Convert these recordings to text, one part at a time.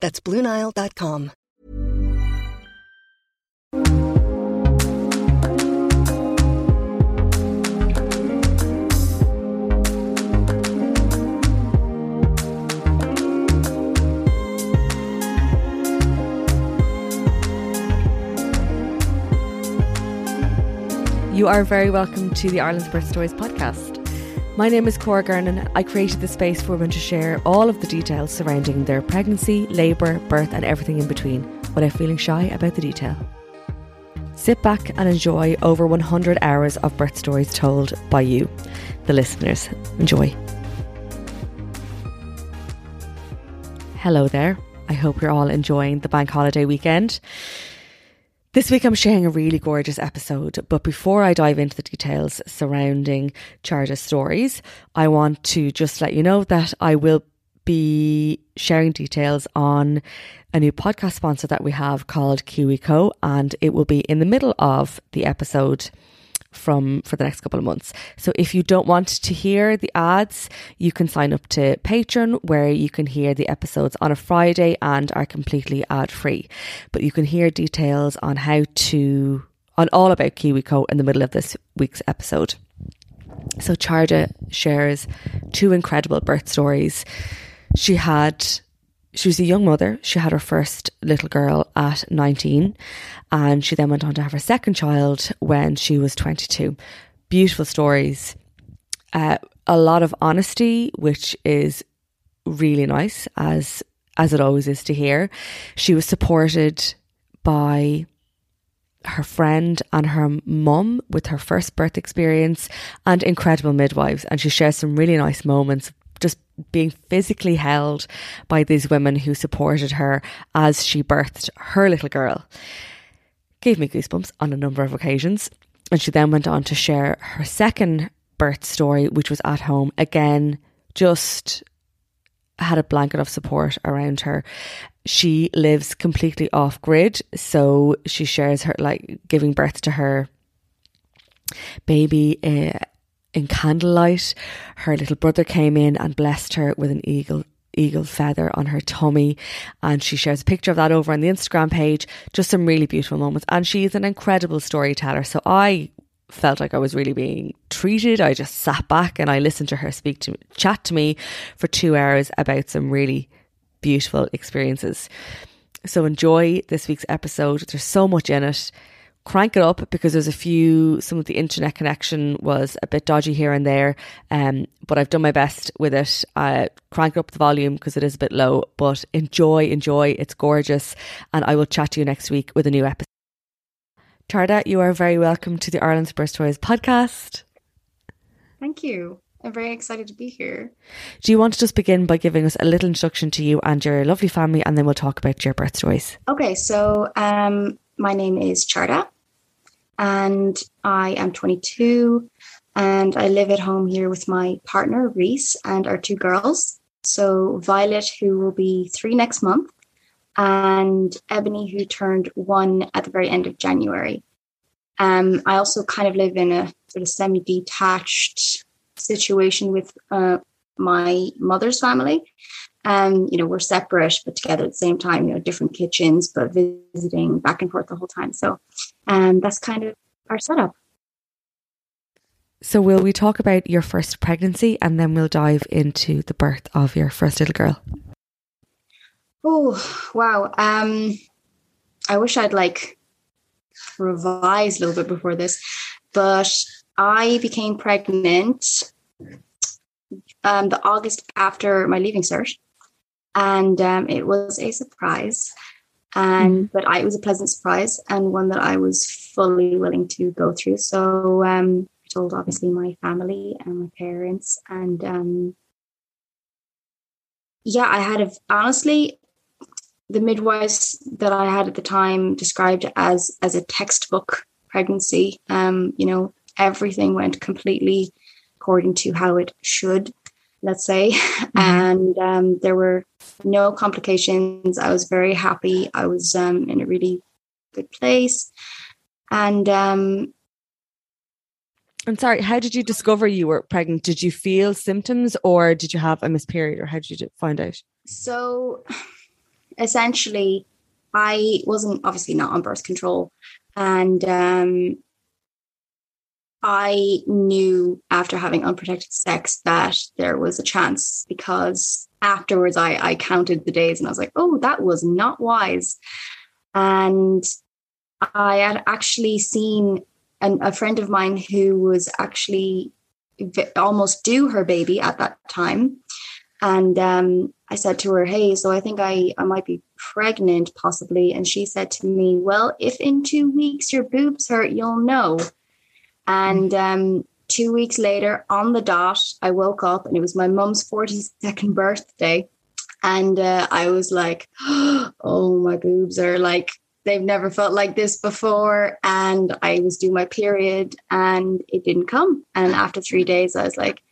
That's BlueNile.com. You are very welcome to the Ireland's Birth Stories podcast. My name is Cora Gernan. I created the space for women to share all of the details surrounding their pregnancy, labour, birth, and everything in between without feeling shy about the detail. Sit back and enjoy over 100 hours of birth stories told by you, the listeners. Enjoy. Hello there. I hope you're all enjoying the bank holiday weekend. This week I'm sharing a really gorgeous episode, but before I dive into the details surrounding Charda's stories, I want to just let you know that I will be sharing details on a new podcast sponsor that we have called KiwiCo, and it will be in the middle of the episode from for the next couple of months. So if you don't want to hear the ads, you can sign up to Patreon where you can hear the episodes on a Friday and are completely ad free. But you can hear details on how to on all about KiwiCo in the middle of this week's episode. So Charda shares two incredible birth stories. She had she was a young mother. She had her first little girl at 19, and she then went on to have her second child when she was 22. Beautiful stories. Uh, a lot of honesty, which is really nice, as as it always is to hear. She was supported by her friend and her mum with her first birth experience and incredible midwives. And she shares some really nice moments just being physically held by these women who supported her as she birthed her little girl. Gave me goosebumps on a number of occasions. And she then went on to share her second birth story, which was at home. Again, just had a blanket of support around her. She lives completely off grid. So she shares her, like, giving birth to her baby uh, in candlelight. Her little brother came in and blessed her with an eagle eagle feather on her tummy. And she shares a picture of that over on the Instagram page. Just some really beautiful moments. And she's an incredible storyteller. So I felt like I was really being treated. I just sat back and I listened to her speak to chat to me for 2 hours about some really beautiful experiences. So enjoy this week's episode. There's so much in it crank it up because there's a few some of the internet connection was a bit dodgy here and there um, but I've done my best with it. I crank up the volume because it is a bit low but enjoy enjoy. It's gorgeous. And I will chat to you next week with a new episode Charda you are very welcome to the Ireland's Birth Stories podcast. Thank you. I'm very excited to be here. Do you want to just begin by giving us a little introduction to you and your lovely family, and then we'll talk about your birth stories? Okay, so um, my name is Charda and I am 22 and I live at home here with my partner Reese and our two girls. So Violet, who will be three next month, and Ebony, who turned one at the very end of January. Um, I also kind of live in a sort of semi-detached situation with uh, my mother's family. Um, you know, we're separate but together at the same time, you know, different kitchens, but visiting back and forth the whole time. So um, that's kind of our setup. So, will we talk about your first pregnancy and then we'll dive into the birth of your first little girl? Oh wow. Um I wish I'd like revised a little bit before this, but I became pregnant um the August after my leaving cert. And um, it was a surprise. And mm. but I, it was a pleasant surprise and one that I was fully willing to go through. So um I told obviously my family and my parents and um yeah, I had a honestly the midwives that I had at the time described it as as a textbook pregnancy. Um, you know, everything went completely according to how it should, let's say, mm-hmm. and um, there were no complications. I was very happy. I was um, in a really good place, and um, I'm sorry, how did you discover you were pregnant? Did you feel symptoms or did you have a missed period or how did you find out? So essentially, I wasn't obviously not on birth control. And um, I knew after having unprotected sex that there was a chance because afterwards I, I counted the days and I was like, oh, that was not wise. And I had actually seen and a friend of mine who was actually almost due her baby at that time. And um, i said to her hey so i think I, I might be pregnant possibly. And she said to me well if in two weeks your boobs hurt you'll know and um, two weeks later on the dot i woke up and it was my mum's 42nd birthday and uh, i was like oh my boobs are like they've never felt like this before. And I was doing my period and it didn't come. And after three days, I was like,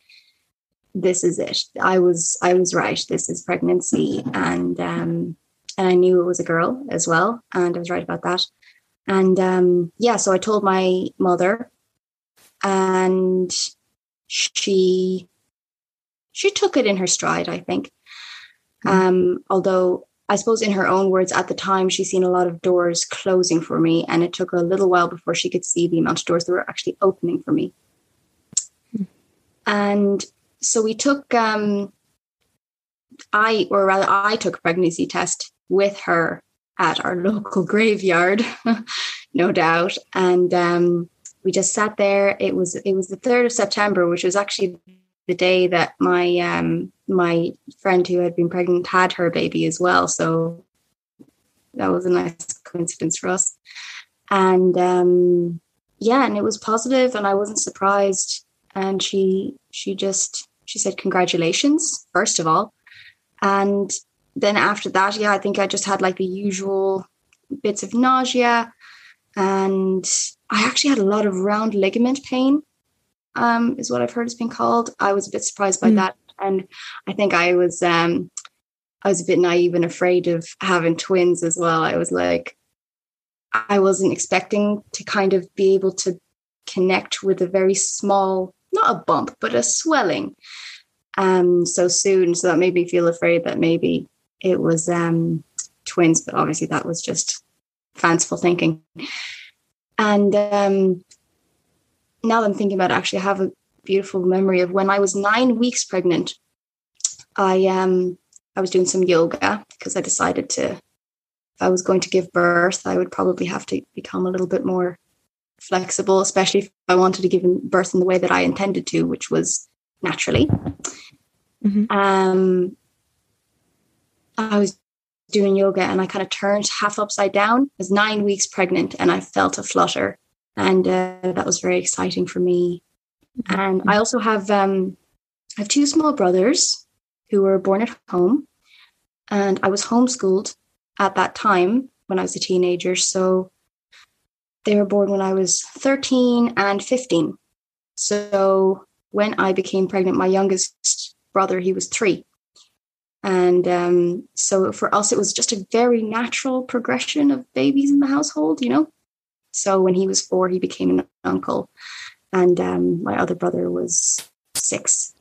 this is it. I was I was right. This is pregnancy. And um and I knew it was a girl as well. And I was right about that. And um yeah, so I told my mother and she she took it in her stride, I think. Hmm. Um, although I suppose, in her own words, at the time, she's seen a lot of doors closing for me, and it took a little while before she could see the amount of doors that were actually opening for me. Mm. And so we took, um, I, or rather, I took a pregnancy test with her at our local graveyard, no doubt. And um, we just sat there. It was it was the third of September, which was actually the day that my um, my friend who had been pregnant had her baby as well. So that was a nice coincidence for us. And um, yeah, and it was positive, and I wasn't surprised. And she she just she said congratulations first of all, and then after that, yeah, I think I just had like the usual bits of nausea, and I actually had a lot of round ligament pain um, is what I've heard it's been called. I was a bit surprised by mm. that, and I think I was um, I was a bit naive and afraid of having twins as well. I was like, I wasn't expecting to kind of be able to connect with a very small, not a bump, but a swelling um, so soon. So that made me feel afraid that maybe it was um, twins, but obviously that was just fanciful thinking. And um, now that I'm thinking about it, actually, I have a beautiful memory of when I was nine weeks pregnant. I um I was doing some yoga because I decided to if I was going to give birth, I would probably have to become a little bit more flexible, especially if I wanted to give birth in the way that I intended to, which was naturally. Mm-hmm. Um, I was doing yoga and I kind of turned half upside down. I was nine weeks pregnant and I felt a flutter and uh, that was very exciting for me. And I also have um, I have two small brothers who were born at home, and I was homeschooled at that time when I was a teenager. So they were born when I was 13 and 15. So when I became pregnant, my youngest brother, he was three. And um, so for us, it was just a very natural progression of babies in the household, you know? So when he was four, he became an uncle, and um, my other brother was six.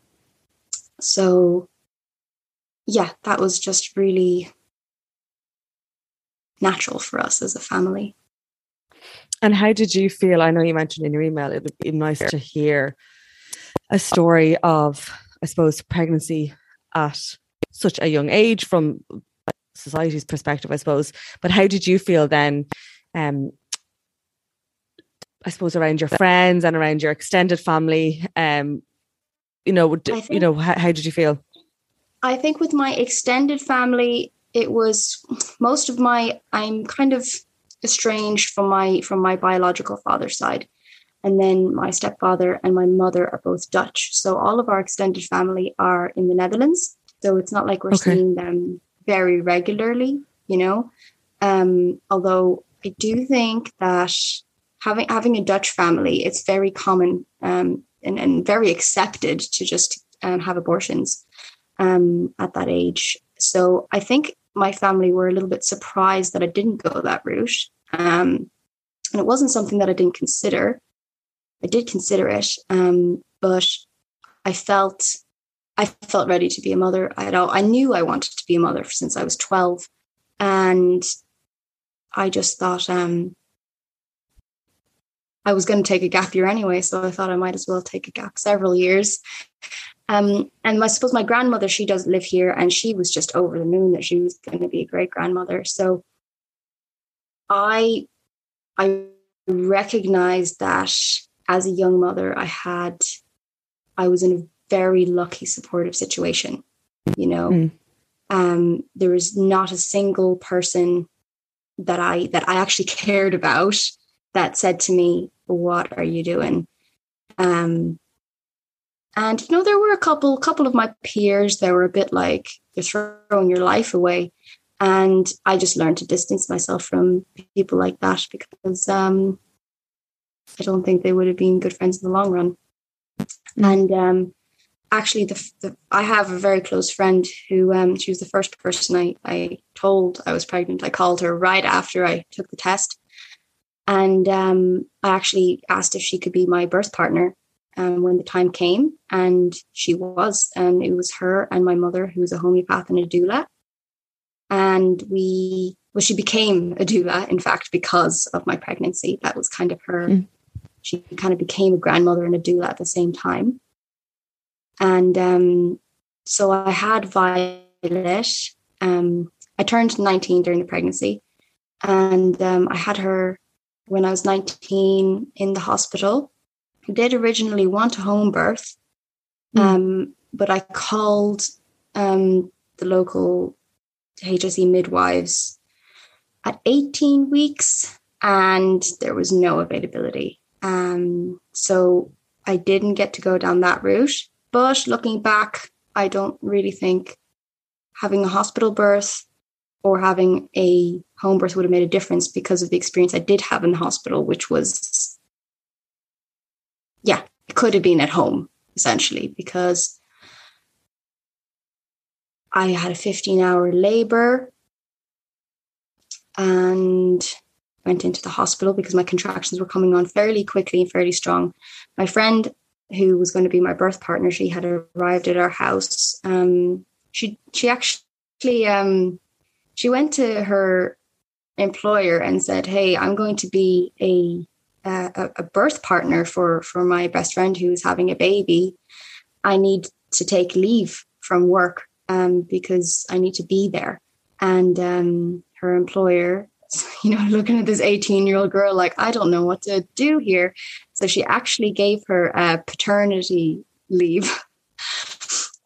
So, yeah, that was just really natural for us as a family. And how did you feel? I know you mentioned in your email it would be nice to hear a story of, I suppose, pregnancy at such a young age from society's perspective, I suppose. But how did you feel then? Um, I suppose around your friends and around your extended family. Um, you know, think, you know, how, how did you feel? I think with my extended family, it was most of my. I'm kind of estranged from my from my biological father's side and then my stepfather and my mother are both Dutch. So all of our extended family are in the Netherlands. So it's not like we're okay. seeing them very regularly, you know. Um, although I do think that having having a Dutch family, it's very common um, and, and very accepted to just um, have abortions um, at that age. So I think my family were a little bit surprised that I didn't go that route. Um, and it wasn't something that I didn't consider. I did consider it, um, but I felt I felt ready to be a mother. I I knew I wanted to be a mother since I was twelve, and I just thought um, I was going to take a gap year anyway, so I thought I might as well take a gap several years. Um, and I suppose my grandmother, she does live here, and she was just over the moon that she was going to be a great grandmother. So I I recognized that as a young mother, I had, I was in a very lucky, supportive situation. You know, mm. um, there was not a single person that I that I actually cared about that said to me, "What are you doing?" Um, and you know, there were a couple couple of my peers that were a bit like, "You're throwing your life away." And I just learned to distance myself from people like that because um, I don't think they would have been good friends in the long run. Mm. And um, actually, the, the, I have a very close friend who um, she was the first person I, I told I was pregnant. I called her right after I took the test, and um, I actually asked if she could be my birth partner um, when the time came, and she was. And it was her and my mother, who was a homeopath and a doula, and we well, she became a doula, in fact, because of my pregnancy. That was kind of her mm she kind of became a grandmother and a doula at the same time. And um, so I had Violet. Um, I turned 19 during the pregnancy, and um, I had her when I was 19 in the hospital. I did originally want a home birth, mm. um, but I called um, the local HSE midwives at 18 weeks, and there was no availability. Um, so I didn't get to go down that route. But looking back, I don't really think having a hospital birth or having a home birth would have made a difference because of the experience I did have in the hospital, which was, yeah, it could have been at home essentially because I had a 15 hour labor and went into the hospital because my contractions were coming on fairly quickly and fairly strong. My friend, who was going to be my birth partner, she had arrived at our house. Um, she she actually um, she went to her employer and said, "Hey, I'm going to be a a, a birth partner for for my best friend who's having a baby. I need to take leave from work um, because I need to be there." And um, her employer you know, looking at this 18 year old girl, like, I don't know what to do here. So she actually gave her a paternity leave.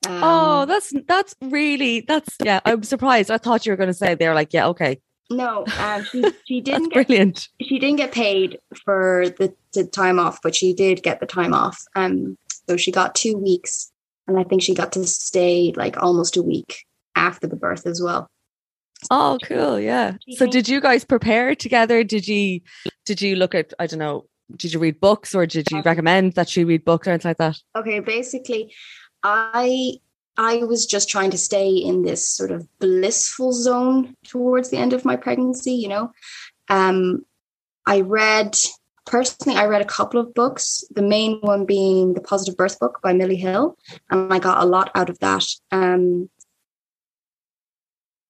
Um, oh, that's that's really that's yeah. I'm surprised. I thought you were going to say they're like, yeah, okay. No, um, she she didn't get, brilliant. She didn't get paid for the, the time off, but she did get the time off. Um, so she got two weeks, and I think she got to stay like almost a week after the birth as well. Oh, cool. Yeah. So did you guys prepare together? Did you did you look at I don't know, did you read books or did you recommend that she read books or anything like that? Okay, basically I I was just trying to stay in this sort of blissful zone towards the end of my pregnancy, you know. Um I read personally I read a couple of books, the main one being The Positive Birth Book by Milli Hill, and I got a lot out of that. Um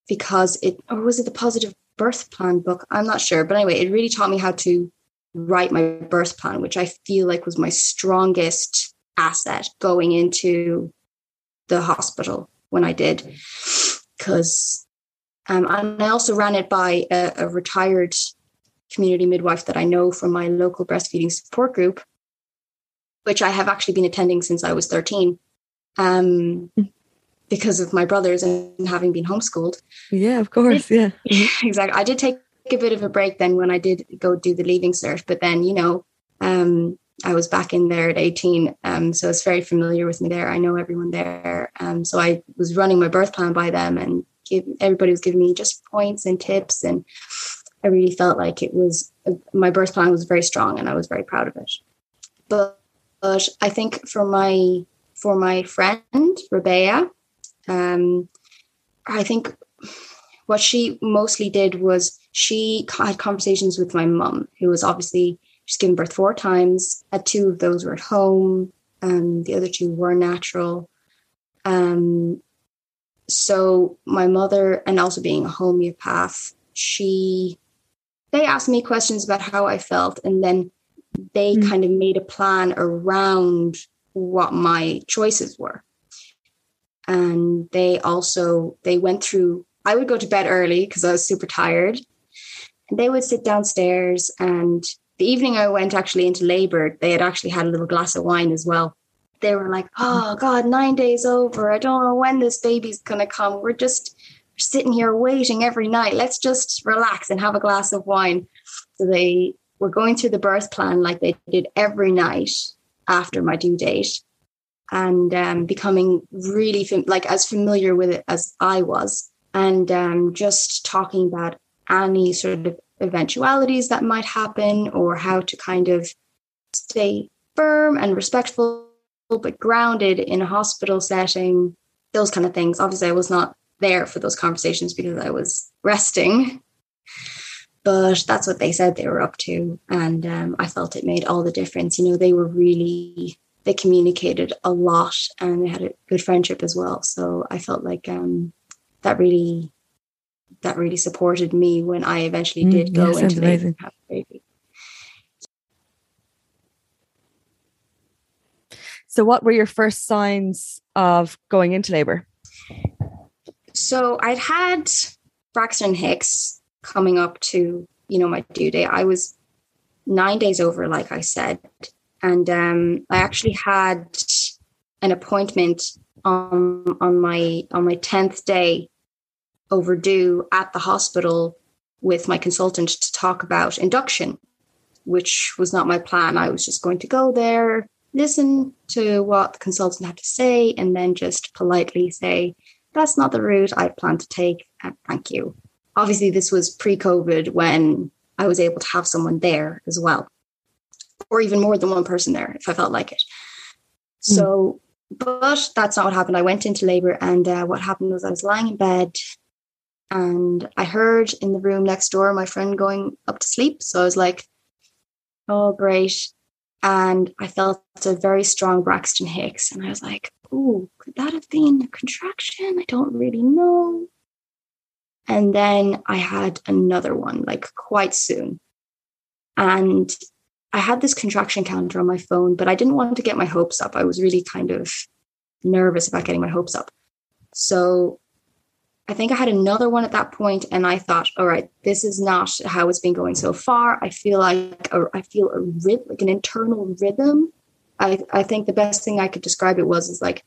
because it, or was it the positive birth plan book? I'm not sure. But anyway, it really taught me how to write my birth plan, which I feel like was my strongest asset going into the hospital when I did. Because Um, and I also ran it by a, a retired community midwife that I know from my local breastfeeding support group, which I have actually been attending since I was 13 um, hmm. because of my brothers and having been homeschooled. Yeah, of course. Yeah. exactly. I did take a bit of a break then when I did go do the leaving cert, but then, you know, um, I was back in there at 18. Um, so it's very familiar with me there. I know everyone there. Um, so I was running my birth plan by them and give, everybody was giving me just points and tips. And I really felt like it was, my birth plan was very strong and I was very proud of it. But, but I think for my, for my friend, Rebecca, um, I think what she mostly did was she had conversations with my mum, who was obviously She's given birth four times. At two of those were at home. Um, the other two were natural. Um, so my mother, and also being a homeopath, she they asked me questions about how I felt, and then they mm. kind of made a plan around what my choices were. And they also they went through. I would go to bed early because I was super tired, and they would sit downstairs and the evening I went actually into labor, they had actually had a little glass of wine as well. They were like, oh God, nine days over. I don't know when this baby's going to come. We're just sitting here waiting every night. Let's just relax and have a glass of wine. So they were going through the birth plan like they did every night after my due date and um, becoming really fam- like as familiar with it as I was and um, just talking about any sort of eventualities that might happen or how to kind of stay firm and respectful but grounded in a hospital setting those kind of things. Obviously i was not there for those conversations because i was resting but that's what they said they were up to and um, i felt it made all the difference. You know they were really they communicated a lot and they had a good friendship as well. So i felt like um, that really that really supported me when I eventually mm, did go yeah, into labor baby. So, what were your first signs of going into labor? So, I'd had Braxton Hicks coming up to you know my due date. I was nine days over, like I said, and um, I actually had an appointment on on my on my tenth day overdue at the hospital with my consultant to talk about induction, which was not my plan. I was just going to go there, listen to what the consultant had to say, and then just politely say, that's not the route I plan to take. thank you. Obviously, this was pre COVID when I was able to have someone there as well, or even more than one person there if I felt like it. Mm. So, but that's not what happened. I went into labor, and uh, what happened was I was lying in bed and I heard in the room next door my friend going up to sleep. So I was like, oh, great. And I felt a very strong Braxton Hicks. And I was like, oh, could that have been a contraction? I don't really know. And then I had another one, like quite soon. And I had this contraction counter on my phone, but I didn't want to get my hopes up. I was really kind of nervous about getting my hopes up. So I think I had another one at that point, and I thought, all right, this is not how it's been going so far. I feel like a, I feel a rhythm, like an internal rhythm. I I think the best thing I could describe it was is like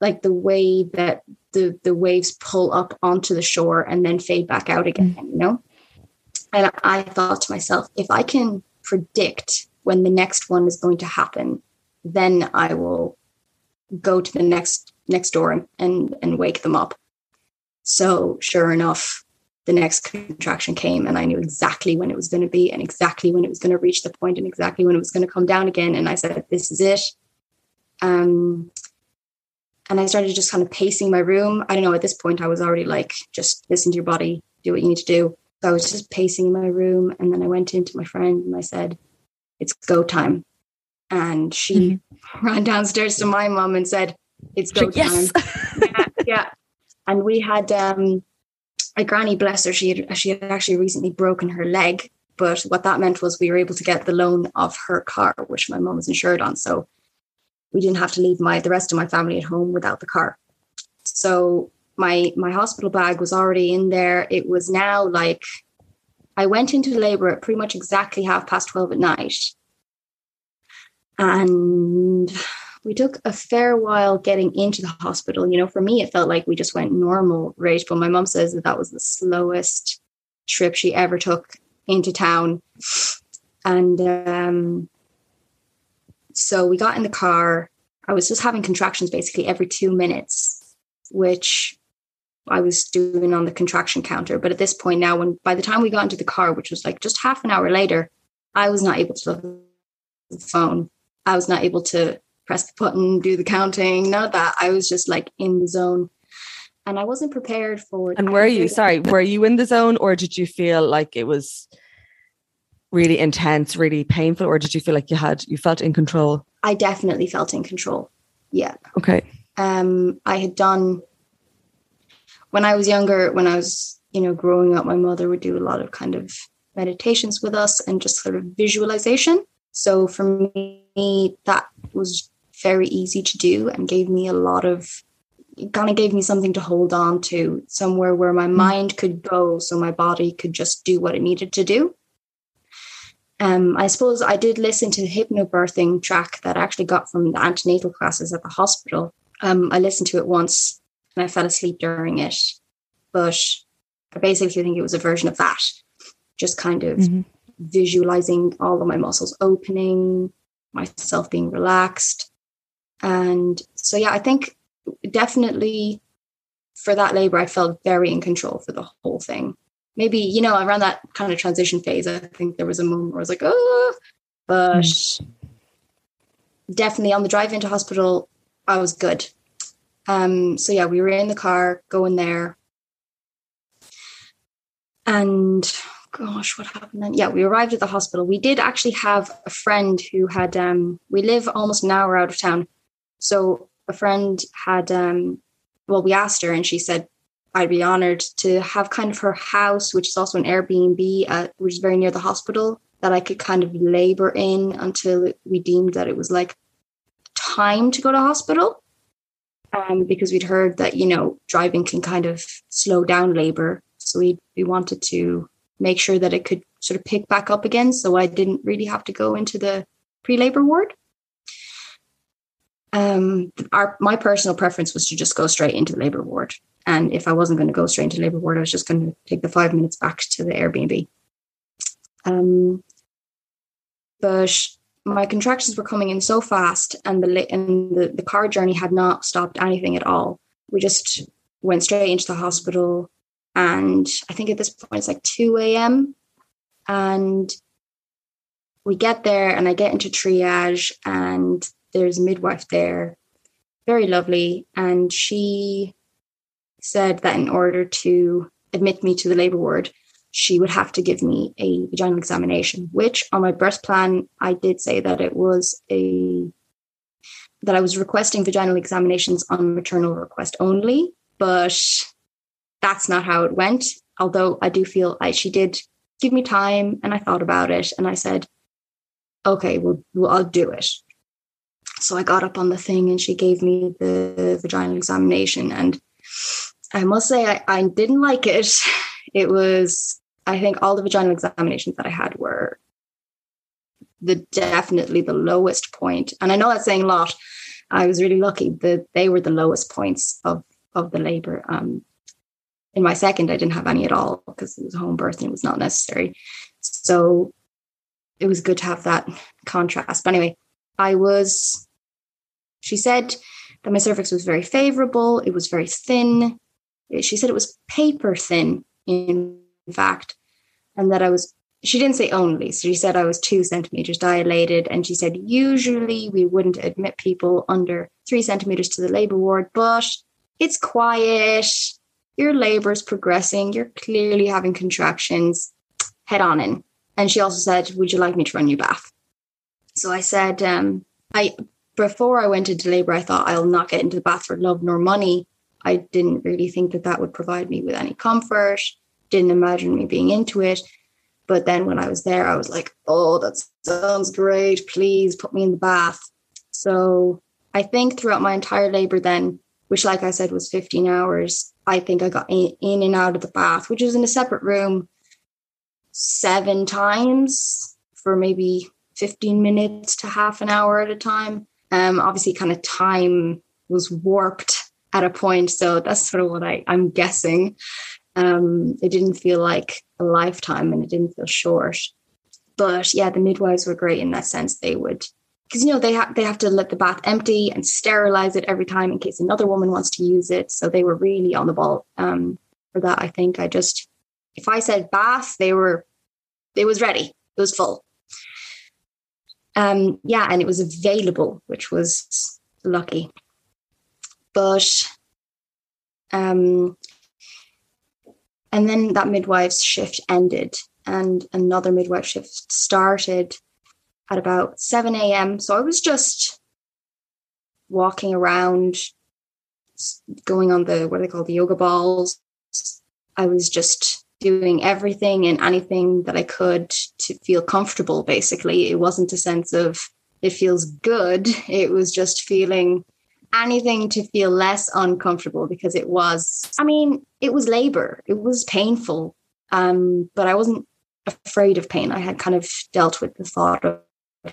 like the way that the the waves pull up onto the shore and then fade back out again. Mm. You know, and I thought to myself, if I can predict when the next one is going to happen, then I will go to the next next door and and, and wake them up so sure enough, the next contraction came and I knew exactly when it was going to be and exactly when it was going to reach the point and exactly when it was going to come down again. And I said, this is it. Um, and I started just kind of pacing my room. I don't know, at this point, I was already like, just listen to your body, do what you need to do. So I was just pacing in my room. And then I went into my friend and I said, it's go time. And she mm-hmm. ran downstairs to my mom and said, it's go yes. time. yeah, yeah and we had um, a granny, bless her, she had, she had actually recently broken her leg. But what that meant was we were able to get the loan of her car, which my mom was insured on. So we didn't have to leave my the rest of my family at home without the car. So my my hospital bag was already in there. It was now like I went into labor at pretty much exactly half past 12 at night. And we took a fair while getting into the hospital. You know, for me, it felt like we just went normal rate, but my mom says that that was the slowest trip she ever took into town. And um, so we got in the car. I was just having contractions basically every two minutes, which I was doing on the contraction counter. But at this point now, when by the time we got into the car, which was like just half an hour later, I was not able to look at the phone. I was not able to press the button, do the counting, none of that. I was just like in the zone. And I wasn't prepared for And were you, sorry, were you in the zone or did you feel like it was really intense, really painful, or did you feel like you had you felt in control? I definitely felt in control. Yeah. Okay. Um, I had done when I was younger, when I was, you know, growing up, my mother would do a lot of kind of meditations with us and just sort of visualization. So for me, that was very easy to do and gave me a lot of kind of gave me something to hold on to somewhere where my mm. mind could go so my body could just do what it needed to do um, I suppose I did listen to the hypnobirthing track that I actually got from the antenatal classes at the hospital. Um, I listened to it once and I fell asleep during it, but I basically think it was a version of that, just kind of mm-hmm. visualizing all of my muscles opening, myself being relaxed, and so, yeah, I think definitely for that labor, I felt very in control for the whole thing. Maybe, you know, around that kind of transition phase, I think there was a moment where I was like, oh, but mm. definitely on the drive into hospital, I was good. Um, so yeah, we were in the car going there. And gosh, what happened then? Yeah, we arrived at the hospital. We did actually have a friend who had um we live almost an hour out of town. So a friend had, um, well, we asked her and she said, I'd be honored to have kind of her house, which is also an Airbnb, uh, which is very near the hospital, that I could kind of labor in until we deemed that it was like time to go to hospital. Um, because we'd heard that, you know, driving can kind of slow down labor. So we, we wanted to make sure that it could sort of pick back up again. So I didn't really have to go into the pre labor ward um, our my personal preference was to just go straight into the labor ward. And if I wasn't going to go straight into labor ward, I was just going to take the five minutes back to the Airbnb. Um, but my contractions were coming in so fast, and the and the, the car journey had not stopped anything at all. We just went straight into the hospital, and I think at this point it's like two a.m. and we get there, and I get into triage, and there's a midwife there, very lovely. And she said that in order to admit me to the labor ward, she would have to give me a vaginal examination, which on my birth plan, I did say that it was a that I was requesting vaginal examinations on maternal request only, but that's not how it went. Although I do feel I she did give me time and I thought about it and I said, okay, well, well I'll do it. So I got up on the thing and she gave me the vaginal examination. And I must say, I, I didn't like it. It was, I think, all the vaginal examinations that I had were the definitely the lowest point. And I know that's saying a lot. I was really lucky that they were the lowest points of of the labor. Um, in my second, I didn't have any at all because it was home birth and it was not necessary. So it was good to have that contrast. But anyway, I was she said that my cervix was very favorable, it was very thin. She said it was paper thin, in fact, and that I was, she didn't say only, so she said I was two centimeters dilated. And she said, usually we wouldn't admit people under three centimeters to the labor ward, but it's quiet. Your labor is progressing. You're clearly having contractions. Head on in. And she also said, Would you like me to run you bath? So I said, um, I before I went into labor, I thought I'll not get into the bath for love nor money. I didn't really think that that would provide me with any comfort. Didn't imagine me being into it. But then when I was there, I was like, oh, that sounds great. Please put me in the bath. So I think throughout my entire labor, then, which, like I said, was 15 hours, I think I got in, and out of the bath, which was in a separate room, seven times for maybe 15 minutes to half an hour at a time. Um, obviously, kind of time was warped at a point. So that's sort of what I, I'm guessing. Um, it didn't feel like a lifetime and it didn't feel short. But yeah, the midwives were great in that sense. They would, because you know they have they have to let the bath empty and sterilize it every time in case another woman wants to use it. So they were really on the ball um, for that. I think I just if I said bath, they were it was ready. It was full. Um, yeah, and it was available, which was lucky. But um, and then that midwife's shift ended, and another midwife shift started at about 7 a.m. So I was just walking around, going on the what are they call the yoga balls. I was just doing everything and anything that I could to feel comfortable, basically. It wasn't a sense of it feels good. It was just feeling anything to feel less uncomfortable because it was, I mean, it was labor. It was painful. Um, but I wasn't afraid of pain. I had kind of dealt with the thought of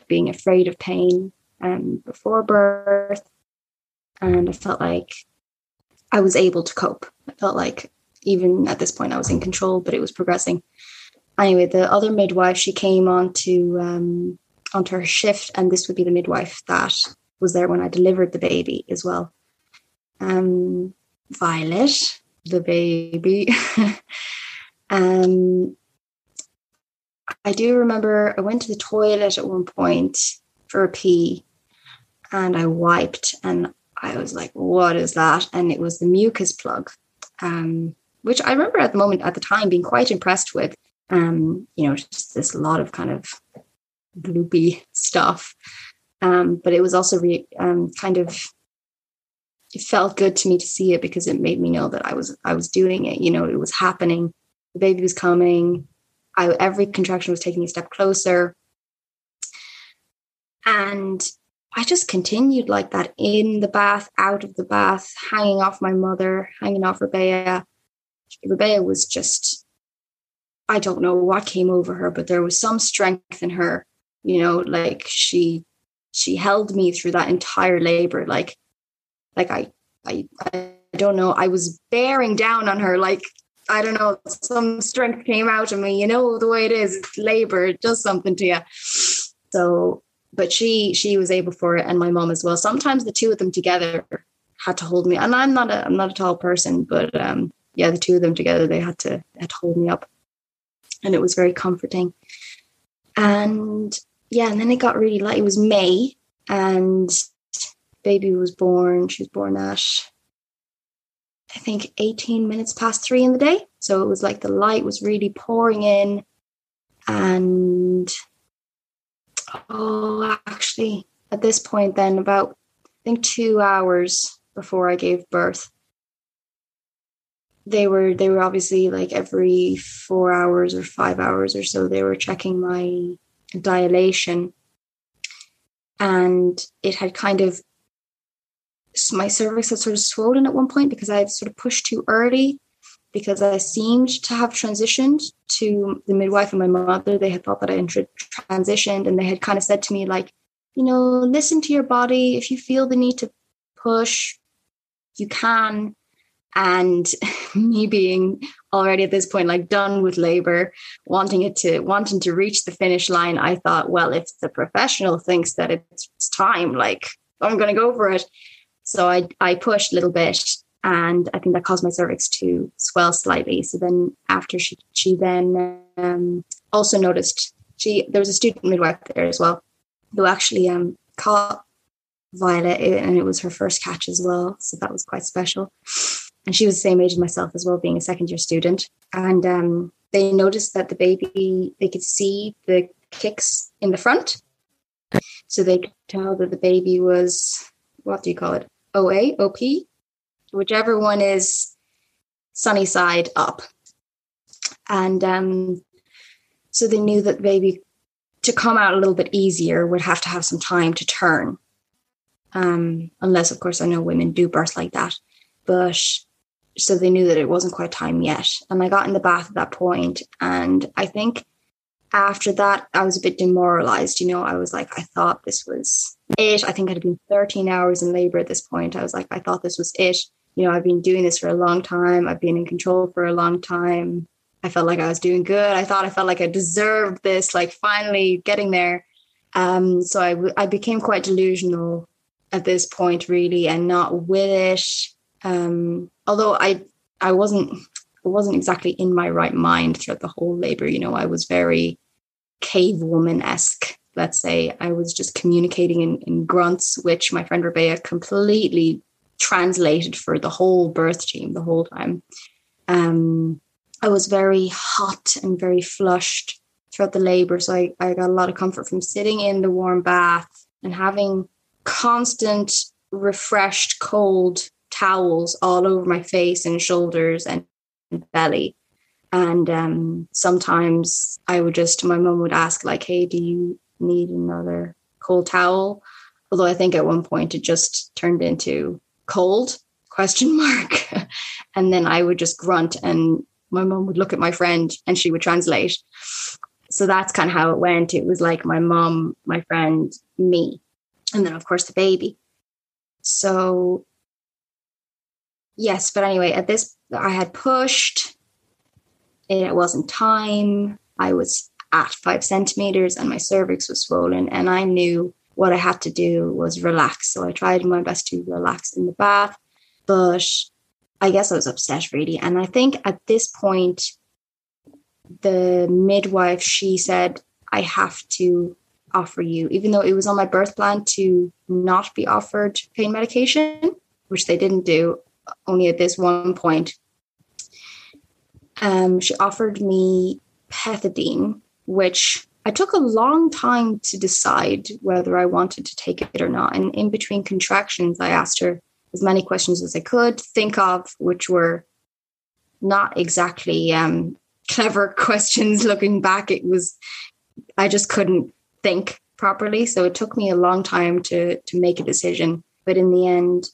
being afraid of pain um, before birth. And I felt like I was able to cope. I felt like even at this point I was in control, but it was progressing. Anyway, the other midwife she came on to um, onto her shift, and this would be the midwife that was there when I delivered the baby as well. Um, Violet, the baby. um, I do remember I went to the toilet at one point for a pee, and I wiped, and I was like, "What is that?" And it was the mucus plug. Um, which I remember at the moment, at the time, being quite impressed with. Um, you know, just this lot of kind of gloopy stuff. Um, but it was also re- um, kind of it felt good to me to see it because it made me know that I was I was doing it. You know, it was happening. The baby was coming. I, every contraction was taking a step closer, and I just continued like that in the bath, out of the bath, hanging off my mother, hanging off Rebecca, Rebecca was just, I don't know what came over her, but there was some strength in her, you know, like she, she held me through that entire labor. Like, like I, I, I don't know. I was bearing down on her. Like, I don't know, some strength came out of me. You know, the way it is, labor, it does something to you. So, but she, she was able for it. And my mom as well. Sometimes the two of them together had to hold me. And I'm not a, I'm not a tall person, but, um, yeah, the two of them together, they had to, had to hold me up. And it was very comforting. And yeah, and then it got really light. It was May and baby was born. She was born at, I think, 18 minutes past three in the day. So it was like the light was really pouring in. And oh, actually, at this point, then about, I think, two hours before I gave birth, they were they were obviously like every four hours or five hours or so they were checking my dilation and it had kind of my cervix had sort of swollen at one point because I had sort of pushed too early because I seemed to have transitioned to the midwife and my mother. They had thought that I had transitioned and they had kind of said to me, like, you know, listen to your body. If you feel the need to push, you can and me being already at this point like done with labor wanting it to wanting to reach the finish line i thought well if the professional thinks that it's time like i'm going to go for it. So i i pushed a little bit and i think that caused my cervix to swell slightly. So then after she she then um, also noticed she there was a student midwife there as well who actually um caught violet and it was her first catch as well. So that was quite special and she was the same age as myself as well, being a second year student. And um, they noticed that the baby, they could see the kicks in the front. So they could tell that the baby was, what do you call it? OA, OP, whichever one is sunny side up. And um, so they knew that the baby, to come out a little bit easier, would have to have some time to turn. Um, unless, of course, I know women do birth like that. But so they knew that it wasn't quite time yet. And I got in the bath at that point, and I think after that, I was a bit demoralized. You know, I was like, I thought this was it. I think I'd been 13 hours in labor at this point. I was like, I thought this was it. You know, I've been doing this for a long time. I've been in control for a long time. I felt like I was doing good. I thought I felt like I deserved this, like finally getting there. Um, so I, I became quite delusional at this point, really, and not with it. Um, although I, I wasn't, I wasn't exactly in my right mind throughout the whole labor. You know, I was very cave woman esque. Let's say I was just communicating in, in grunts, which my friend Rebecca completely translated for the whole birth team the whole time. Um, I was very hot and very flushed throughout the labor. So I, I got a lot of comfort from sitting in the warm bath and having constant, refreshed, cold towels all over my face and shoulders and belly. And um, sometimes I would just, my mum would ask, like, hey, do you need another cold towel? Although I think at one point it just turned into cold question mark. and then I would just grunt and my mom would look at my friend and she would translate. So that's kind of how it went. It was like my mom, my friend, me, and then of course the baby. So yes, but anyway, at this I had pushed. It wasn't time. I was at five centimeters and my cervix was swollen, and I knew what I had to do was relax. So I tried my best to relax in the bath, but I guess I was upset really. And I think at this point, the midwife, she said, I have to offer you, even though it was on my birth plan to not be offered pain medication, which they didn't do only at this one point. Um, she offered me pethidine, which I took a long time to decide whether I wanted to take it or not. And in between contractions, I asked her, as many questions as I could think of, which were not exactly um, clever questions. Looking back, it was I just couldn't think properly, so it took me a long time to to make a decision. But in the end,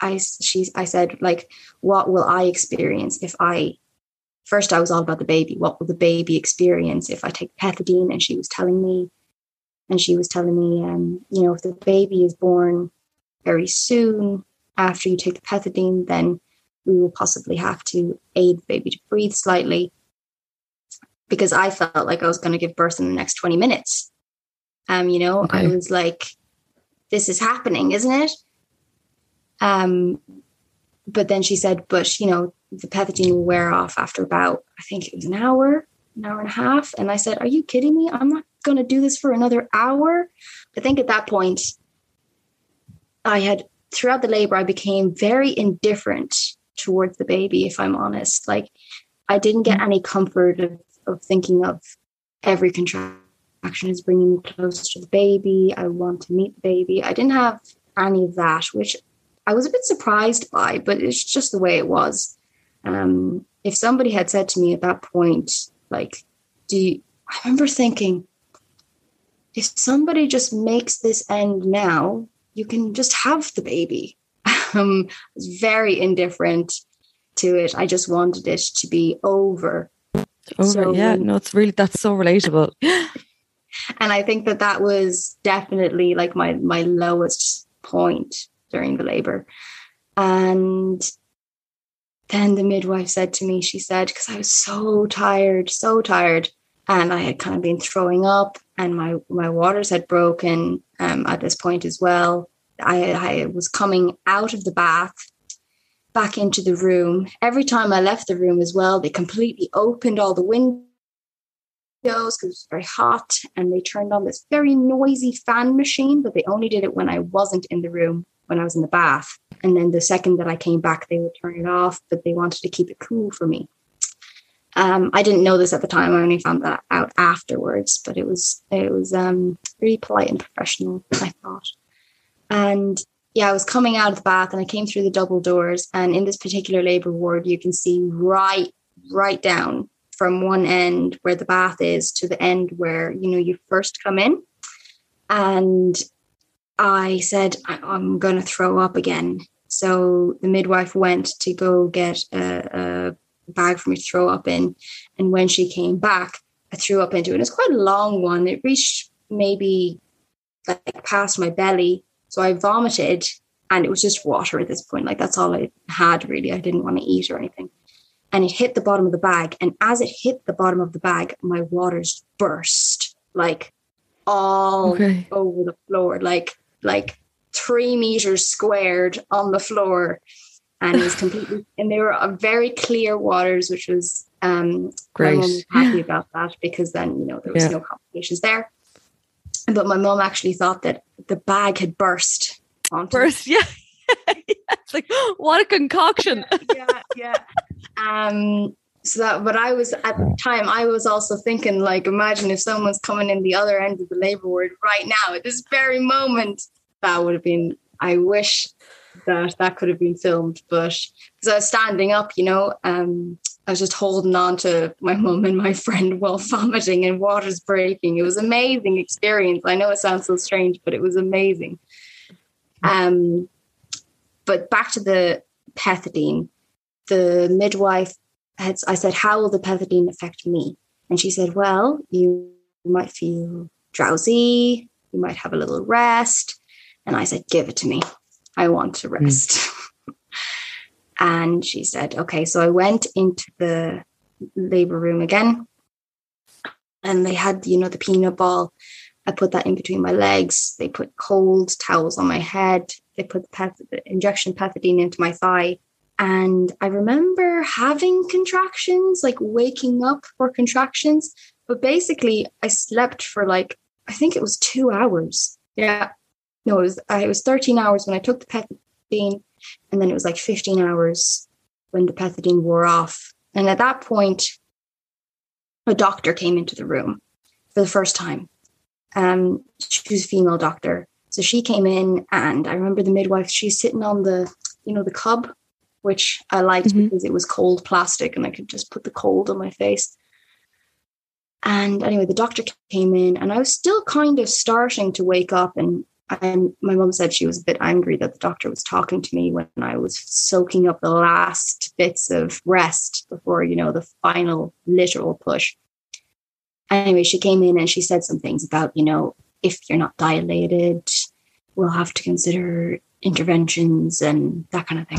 I she I said like, what will I experience if I first I was all about the baby. What will the baby experience if I take pethidine? And she was telling me, and she was telling me, um, you know, if the baby is born very soon, after you take the pethidine, then we will possibly have to aid the baby to breathe slightly because I felt like I was going to give birth in the next 20 minutes. Um, you know, okay. I was like, this is happening, isn't it? Um, but then she said, but you know, the pethidine will wear off after about, I think it was an hour, an hour and a half. And I said, Are you kidding me? I'm not going to do this for another hour. I think at that point, I had throughout the labor, I became very indifferent towards the baby, if I'm honest. Like, I didn't get any comfort of, of thinking of every contraction is bringing me close to the baby. I want to meet the baby. I didn't have any of that, which I was a bit surprised by, but it's just the way it was. Um, if somebody had said to me at that point, like, do you, I remember thinking, if somebody just makes this end now, you can just have the baby. Um, I was very indifferent to it. I just wanted it to be over. Over, so, yeah. No, it's really that's so relatable. and I think that that was definitely like my my lowest point during the labor. And then the midwife said to me, she said, because I was so tired, so tired, and I had kind of been throwing up, and my my waters had broken um, at this point as well. I, I was coming out of the bath back into the room. Every time I left the room as well, they completely opened all the windows because it was very hot, and they turned on this very noisy fan machine. But they only did it when I wasn't in the room, when I was in the bath. And then the second that I came back, they would turn it off, but they wanted to keep it cool for me. Um, I didn't know this at the time. I only found that out afterwards, but it was it was um, really polite and professional. I thought, and yeah, I was coming out of the bath and I came through the double doors. And in this particular labor ward, you can see right right down from one end where the bath is to the end where you know you first come in. And I said, I'm going to throw up again. So the midwife went to go get a, a bag for me to throw up in. And when she came back, I threw up into it. It's quite a long one. It reached maybe like past my belly. So I vomited and it was just water at this point. Like that's all I had really. I didn't want to eat or anything. And it hit the bottom of the bag. And as it hit the bottom of the bag, my waters burst like all okay. over the floor, like like three meters squared on the floor. And it was completely and they were very clear waters, which was um great. My was happy about that because then, you know, there was yeah. no complications there. But my mom actually thought that the bag had burst onto burst, yeah. yeah. It's like what a concoction. yeah, yeah. Um so that but I was at the time I was also thinking like imagine if someone's coming in the other end of the labor ward right now at this very moment that would have been I wish that that could have been filmed but because I was standing up you know um I was just holding on to my mum and my friend while vomiting and water's breaking. It was amazing experience. I know it sounds so strange, but it was amazing. Um, but back to the pethidine, the midwife had, I said, How will the pethidine affect me? And she said, Well, you might feel drowsy, you might have a little rest. And I said, Give it to me. I want to hmm. rest. Mm. and she said, Okay. So I went into the labor room again. And they had, you know, the peanut ball. I put that in between my legs. They put cold towels on my head. They put the, peth- injection pethidine into my thigh. And I remember having contractions, like waking up for contractions. But basically, I slept for like, I think it was two hours. Yeah. No, it was, I, it was 13 hours when I took the pethidine. And then it was like 15 hours when the pethidine wore off. And at that point, a doctor came into the room for the first time. Um, she was a female doctor. So she came in, and I remember the midwife, she's sitting on the, you know, the cub which I liked mm-hmm. because it was cold plastic and I could just put the cold on my face. And anyway, the doctor came in and I was still kind of starting to wake up. And and my mom said she was a bit angry that the doctor was talking to me when I was soaking up the last bits of rest before, you know, the final literal push. Anyway, she came in and she said some things about, you know, if you're not dilated, we'll have to consider interventions and that kind of thing.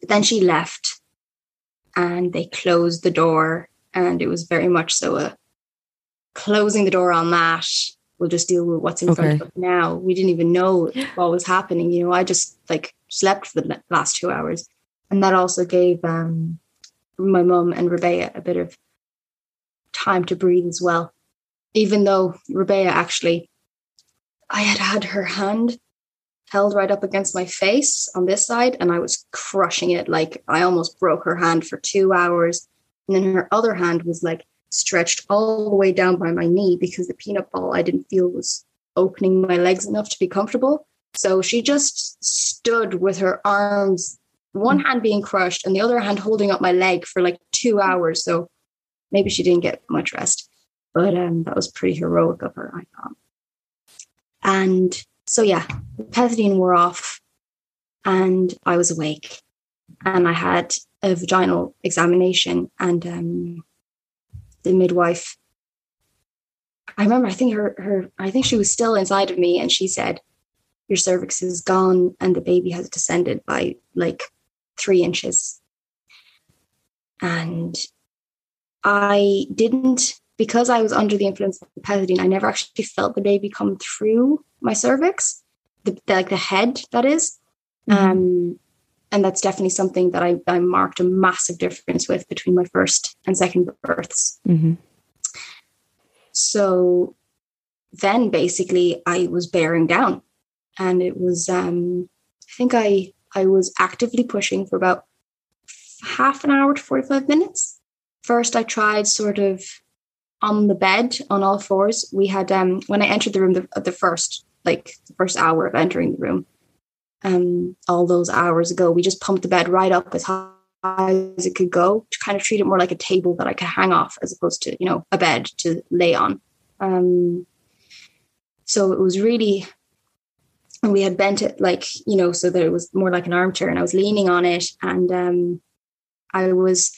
But then she left and they closed the door. And it was very much so a closing the door on that. We'll just deal with what's in okay. front of us now. We didn't even know what was happening. You know, I just like slept for the last two hours. And that also gave um, my mum and Rebecca a bit of time to breathe as well. Even though Rebecca actually, I had had her hand held right up against my face on this side and I was crushing it. Like I almost broke her hand for two hours. And then her other hand was like stretched all the way down by my knee because the peanut ball I didn't feel was opening my legs enough to be comfortable. So she just stood with her arms, one hand being crushed and the other hand holding up my leg for like two hours. So maybe she didn't get much rest. But um, that was pretty heroic of her, I thought. And so yeah, the pethidine wore off and I was awake and I had a vaginal examination and um, the midwife I remember I think her her I think she was still inside of me and she said your cervix is gone and the baby has descended by like three inches and I didn't because I was under the influence of the pethidine I never actually felt the baby come through my cervix, the, the, like the head that is. Mm-hmm. Um, and that's definitely something that I, I marked a massive difference with between my first and second births. Mm-hmm. So then basically I was bearing down and it was, um, I think I, I was actively pushing for about half an hour to 45 minutes. First, I tried sort of on the bed on all fours. We had, um, when I entered the room, the, the first like the first hour of entering the room. Um, all those hours ago, we just pumped the bed right up as high as it could go to kind of treat it more like a table that I could hang off as opposed to, you know, a bed to lay on. Um, so it was really, and we had bent it like you know so that it was more like an armchair and i was leaning on it and um i was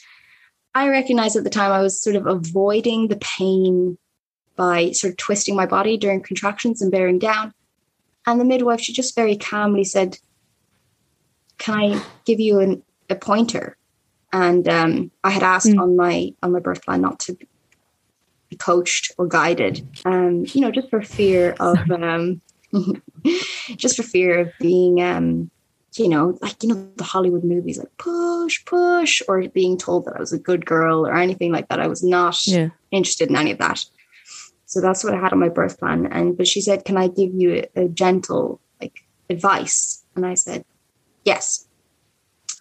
i recognized at the time i was sort of avoiding the pain by sort of twisting my body during contractions and bearing down and the midwife she just very calmly said can i give you an, a pointer and um i had asked mm. on my on my birth plan not to be coached or guided um you know just for fear of um just for fear of being um you know like you know the hollywood movies like push push or being told that i was a good girl or anything like that i was not yeah. interested in any of that so that's what i had on my birth plan. And but she said can i give you a, a gentle like advice? And i said yes.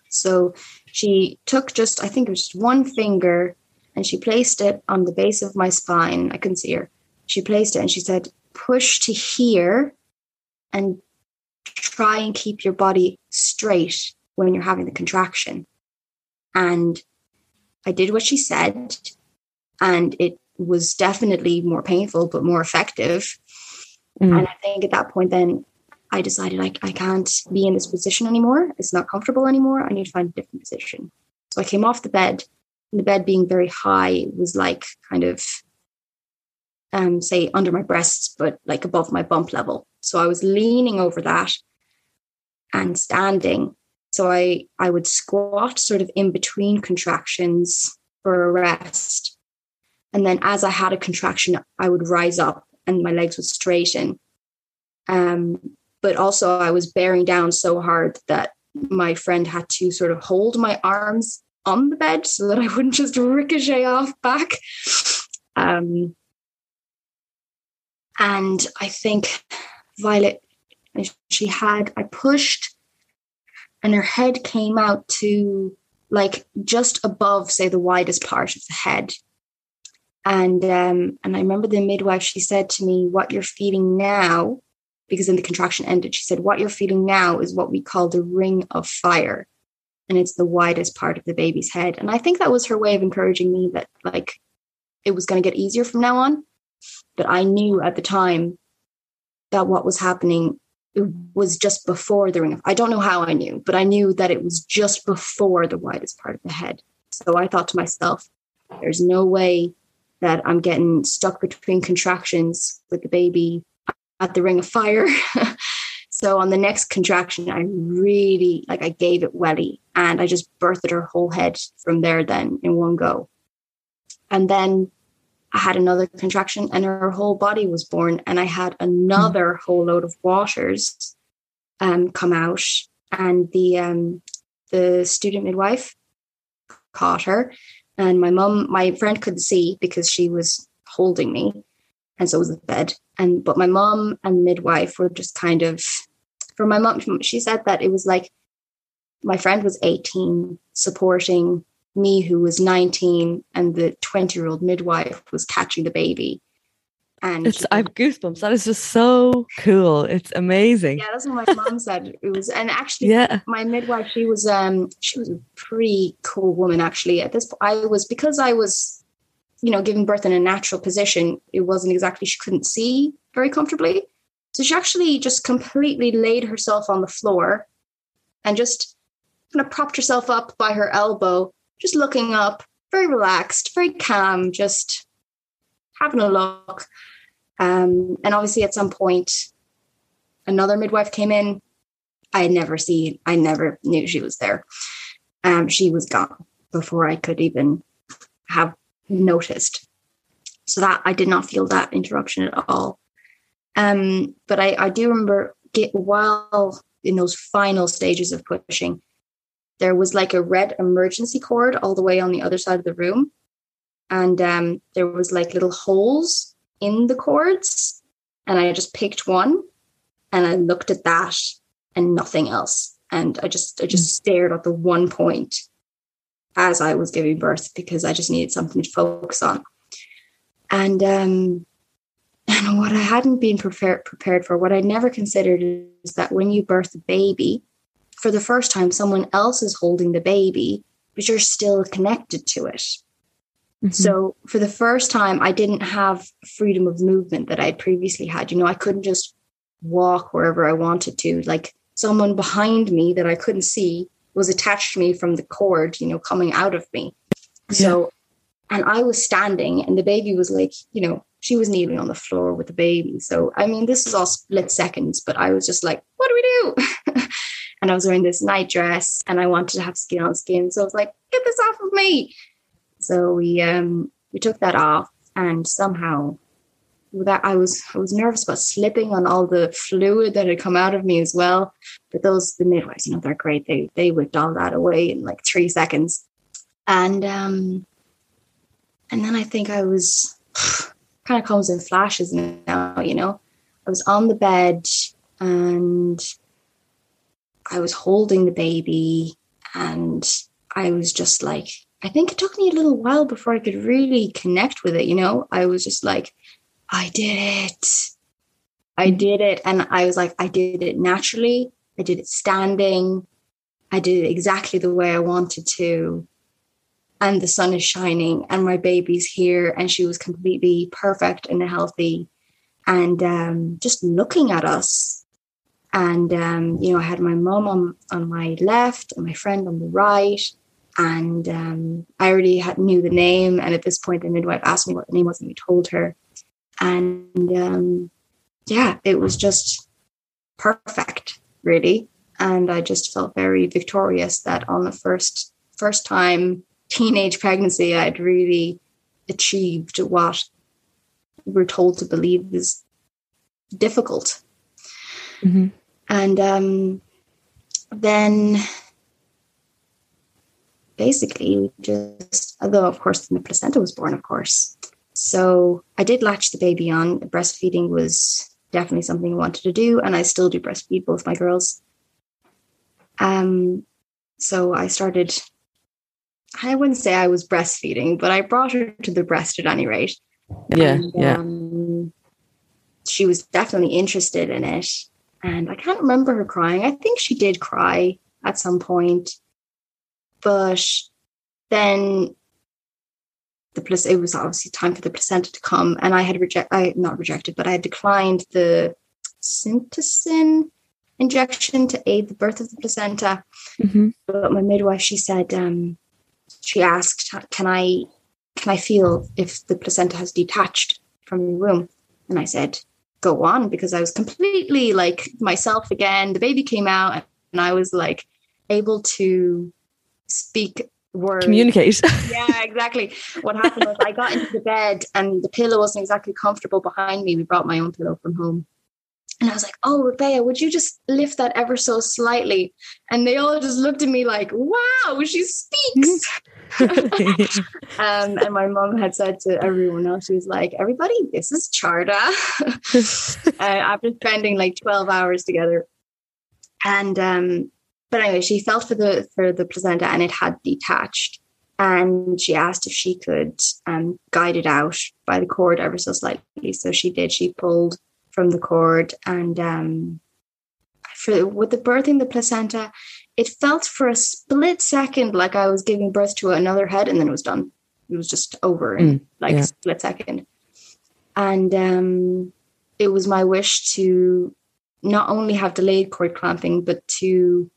So she took just i think it was just one finger and she placed it on the base of my spine. I couldn't see her. She placed it and she said push to here and try and keep your body straight when you're having the contraction. And I did what she said, and it was definitely more painful, but more effective. Mm. And I think at that point, then I decided like I can't be in this position anymore. It's not comfortable anymore. I need to find a different position. So I came off the bed. And the bed being very high was like kind of um, say under my breasts, but like above my bump level. So I was leaning over that and standing. So I I would squat sort of in between contractions for a rest. And then as I had a contraction, I would rise up and my legs would straighten. Um, but also I was bearing down so hard that my friend had to sort of hold my arms on the bed so that I wouldn't just ricochet off back. Um, and I think Violet, she had, I pushed and her head came out to like just above, say, the widest part of the head. And um, and I remember the midwife, she said to me, What you're feeling now, because then the contraction ended, she said, What you're feeling now is what we call the ring of fire. And it's the widest part of the baby's head. And I think that was her way of encouraging me that like it was going to get easier from now on. But I knew at the time that what was happening was just before the ring of I don't know how I knew, but I knew that it was just before the widest part of the head. So I thought to myself, there's no way that I'm getting stuck between contractions with the baby at the ring of fire. so on the next contraction, I really like I gave it welly and I just birthed her whole head from there then in one go. And then I had another contraction and her whole body was born. And I had another mm. whole load of waters um, come out. And the um, the student midwife caught her. And my mum, my friend couldn't see because she was holding me. And so was the bed. And but my mum and midwife were just kind of for my mom, she said that it was like my friend was 18 supporting me who was 19 and the 20 year old midwife was catching the baby and it's I have goosebumps. That is just so cool. It's amazing. Yeah, that's what my mom said. It was and actually yeah. my midwife, she was um she was a pretty cool woman actually. At this point I was because I was, you know, giving birth in a natural position, it wasn't exactly she couldn't see very comfortably. So she actually just completely laid herself on the floor and just kind of propped herself up by her elbow just looking up, very relaxed, very calm, just having a look. Um, and obviously, at some point, another midwife came in. I had never seen, I never knew she was there. Um, she was gone before I could even have noticed. So that I did not feel that interruption at all. Um, but I, I do remember get, while in those final stages of pushing, there was like a red emergency cord all the way on the other side of the room. And um, there was like little holes in the cords. And I just picked one and I looked at that and nothing else. And I just I just hmm. stared at the one point as I was giving birth because I just needed something to focus on. And um and what I hadn't been prepared prepared for, what I never considered is that when you birth a baby, for the first time, someone else is holding the baby, but you're still connected to it. Mm-hmm. So for the first time, I didn't have freedom of movement that I had previously had. You know, I couldn't just walk wherever I wanted to. Like someone behind me that I couldn't see was attached to me from the cord, you know, coming out of me. Yeah. So, and I was standing, and the baby was like, you know, she was kneeling on the floor with the baby. So, I mean, this is all split seconds, but I was just like, what do we do? and I was wearing this night dress and I wanted to have skin on skin. So I was like, get this off of me. So we um we took that off and somehow that I was I was nervous about slipping on all the fluid that had come out of me as well. But those the midwives, you know, they're great. They they whipped all that away in like three seconds. And um and then I think I was kind of comes in flashes now, you know. I was on the bed and I was holding the baby and I was just like, I think it took me a little while before I could really connect with it, you know? I was just like, I did it. I did it. And I was like, I did it naturally. I did it standing. I did it exactly the way I wanted to. And the sun is shining, and my baby's here, and she was completely perfect and healthy. And um, just looking at us and, um, you know, I had my mom on, on my left and my friend on the right. And um, I already had, knew the name. And at this point, the midwife asked me what the name was, and we told her. And um, yeah, it was just perfect, really. And I just felt very victorious that on the first first time teenage pregnancy, I'd really achieved what we're told to believe is difficult. Mm-hmm. And um, then basically just, although of course the placenta was born, of course. So I did latch the baby on. Breastfeeding was definitely something I wanted to do, and I still do breastfeed both my girls. Um, so I started. I wouldn't say I was breastfeeding, but I brought her to the breast at any rate. Yeah, and, yeah. Um, she was definitely interested in it, and I can't remember her crying. I think she did cry at some point, but then the plus it was obviously time for the placenta to come, and I had reject I not rejected, but I had declined the syntocin injection to aid the birth of the placenta. Mm-hmm. But my midwife, she said, um, she asked, "Can I, can I feel if the placenta has detached from your womb?" And I said, go on because I was completely like myself again. The baby came out and I was like able to speak words. Communicate. yeah, exactly. What happened was I got into the bed and the pillow wasn't exactly comfortable behind me. We brought my own pillow from home. And I was like, oh, Rebecca, would you just lift that ever so slightly? And they all just looked at me like, wow, she speaks. um, and my mom had said to everyone else, she was like, everybody, this is Charda. uh, after spending like 12 hours together. And, um, but anyway, she felt for the, for the placenta and it had detached. And she asked if she could um, guide it out by the cord ever so slightly. So she did. She pulled from the cord and um, for with the birthing the placenta it felt for a split second like I was giving birth to another head and then it was done. It was just over in mm, like yeah. a split second. And um, it was my wish to not only have delayed cord clamping, but to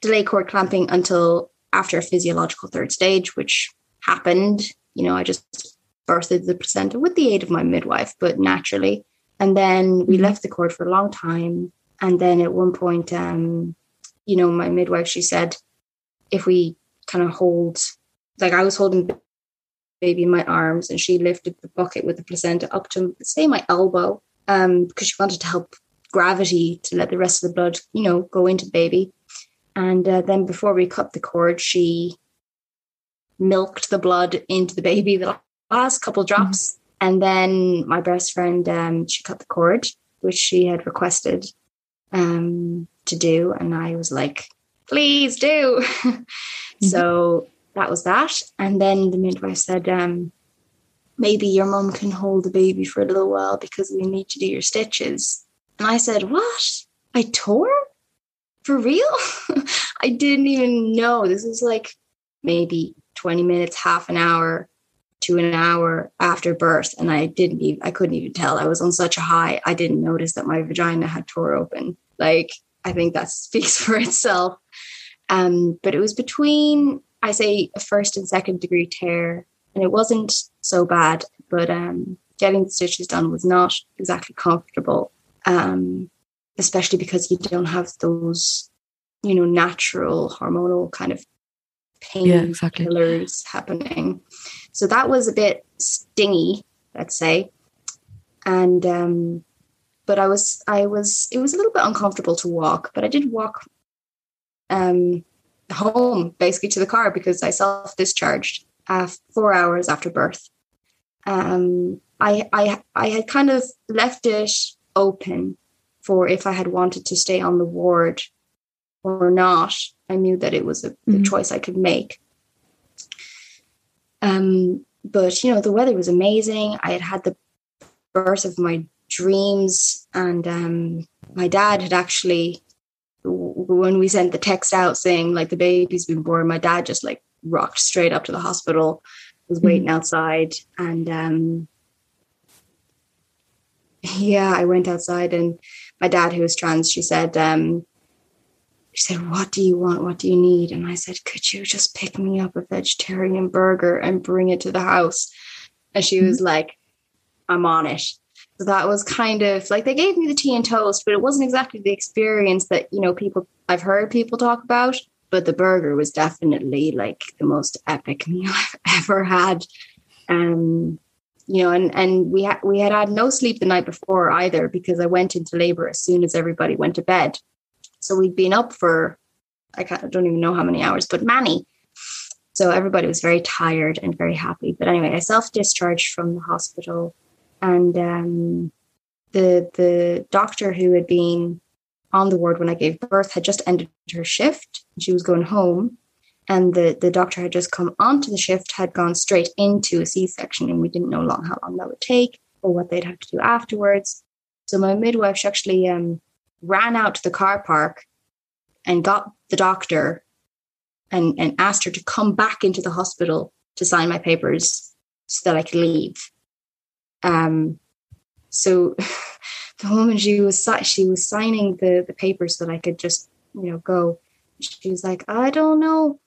delay cord clamping until after a physiological third stage, which happened. You know, I just birthed the placenta with the aid of my midwife, but naturally. And then we mm-hmm. left the cord for a long time. And then at one point, um, you know, my midwife, she said, if we kind of hold, like I was holding baby in my arms and she lifted the bucket with the placenta up to say my elbow um because she wanted to help gravity to let the rest of the blood you know go into the baby and uh, then before we cut the cord she milked the blood into the baby the last couple drops mm-hmm. and then my best friend um she cut the cord which she had requested um to do. And I was like, please do. mm-hmm. So that was that. And then the midwife said, um, maybe your mum can hold the baby for a little while because we need to do your stitches. And I said, what? I tore? For real? I didn't even know. This was like maybe 20 minutes, half an hour to an hour after birth, and I didn't even I couldn't even tell. I was on such a high, I didn't notice that my vagina had tore open. Like I think that speaks for itself. Um, but it was between I say a first and second degree tear, and it wasn't so bad, but um, getting the stitches done was not exactly comfortable, um, especially because you don't have those, you know, natural hormonal kind of pain Yeah, exactly. killers happening. So that was a bit stingy, let's say. And um, but I was I was it was a little bit uncomfortable to walk, but I did walk um home basically to the car because I self discharged uh, four hours after birth. Um, I I I had kind of left it open for if I had wanted to stay on the ward or not. I knew that it was a, the Mhm. choice I could make. Um, but you know the weather was amazing. I had had the birth of my dreams, and um, my dad had actually when we sent the text out saying like the baby's been born, my dad just like rocked straight up to the hospital, was waiting outside, and um, yeah, I went outside, and my dad, who was trans, she said, um, she said, "What do you want? What do you need?" And I said, "Could you just pick me up a vegetarian burger and bring it to the house?" And she was like, "I'm on it." So that was kind of like they gave me the tea and toast, but it wasn't exactly the experience that you know people I've heard people talk about. But the burger was definitely like the most epic meal I've ever had. Um, you know, and and we had we had had no sleep the night before either because I went into labor as soon as everybody went to bed. So we'd been up for I can't, I don't even know how many hours, but many. So everybody was very tired and very happy. But anyway, I self discharged from the hospital, and um, the the doctor who had been on the ward when I gave birth had just ended her shift. She was going home, and the the doctor had just come onto the shift, had gone straight into a C section, and we didn't know long how long that would take or what they'd have to do afterwards. So my midwife she actually um, ran out to the car park and got the doctor and, and asked her to come back into the hospital to sign my papers so that I could leave. Um, so the woman she was she was signing the the papers so that I could just you know go. She was like, I don't know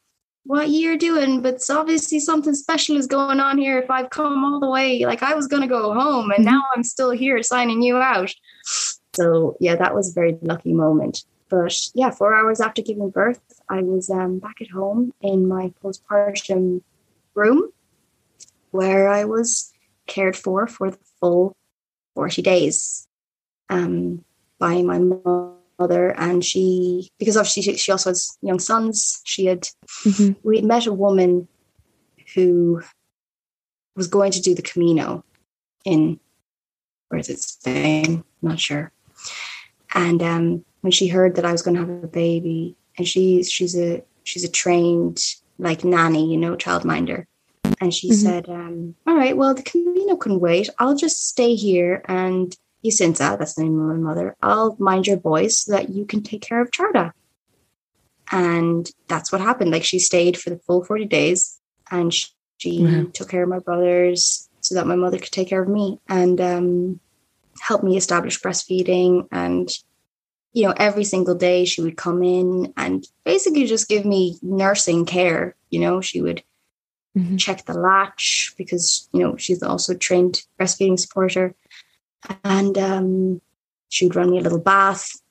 what you're doing, but it's obviously something special is going on here. If I've come all the way, like I was gonna go home, and now I'm still here signing you out. So yeah, that was a very lucky moment. But yeah, four hours after giving birth, I was um, back at home in my postpartum room, where I was cared for for the full forty days um, by my mother, and she because obviously she, also has young sons. She had Mhm. we had met a woman who was going to do the Camino in where is it Spain? Not sure. And um, when she heard that I was going to have a baby, and she's she's a she's a trained like nanny, you know, childminder, and she Mhm. said, um, "All right, well, the Camino can wait. I'll just stay here and." Jacinta, that's the name of my mother, I'll mind your boys so that you can take care of Charda. And that's what happened. Like she stayed for the full 40 days and she, Wow. took care of my brothers so that my mother could take care of me and um, helped me establish breastfeeding. And, you know, every single day she would come in and basically just give me nursing care. You know, she would Mhm. check the latch because, you know, she's also a trained breastfeeding supporter. And um, she would run me a little bath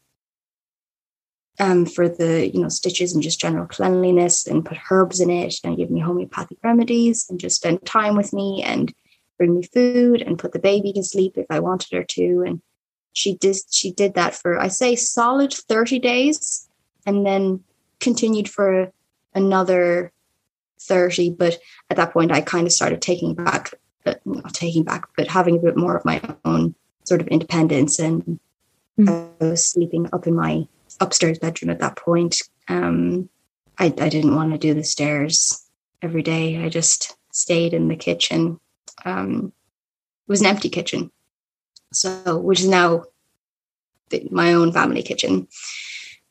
um, for the you know stitches and just general cleanliness and put herbs in it and give me homeopathic remedies and just spend time with me and bring me food and put the baby to sleep if I wanted her to. And she did she did that for I say solid 30 days and then continued for another 30 but at that point I kind of started taking back uh, not taking back but having a bit more of my own sort of independence and I was sleeping up in my upstairs bedroom at that point. Um, I, I didn't want to do the stairs every day. I just stayed in the kitchen. Um, it was an empty kitchen, so which is now the, my own family kitchen.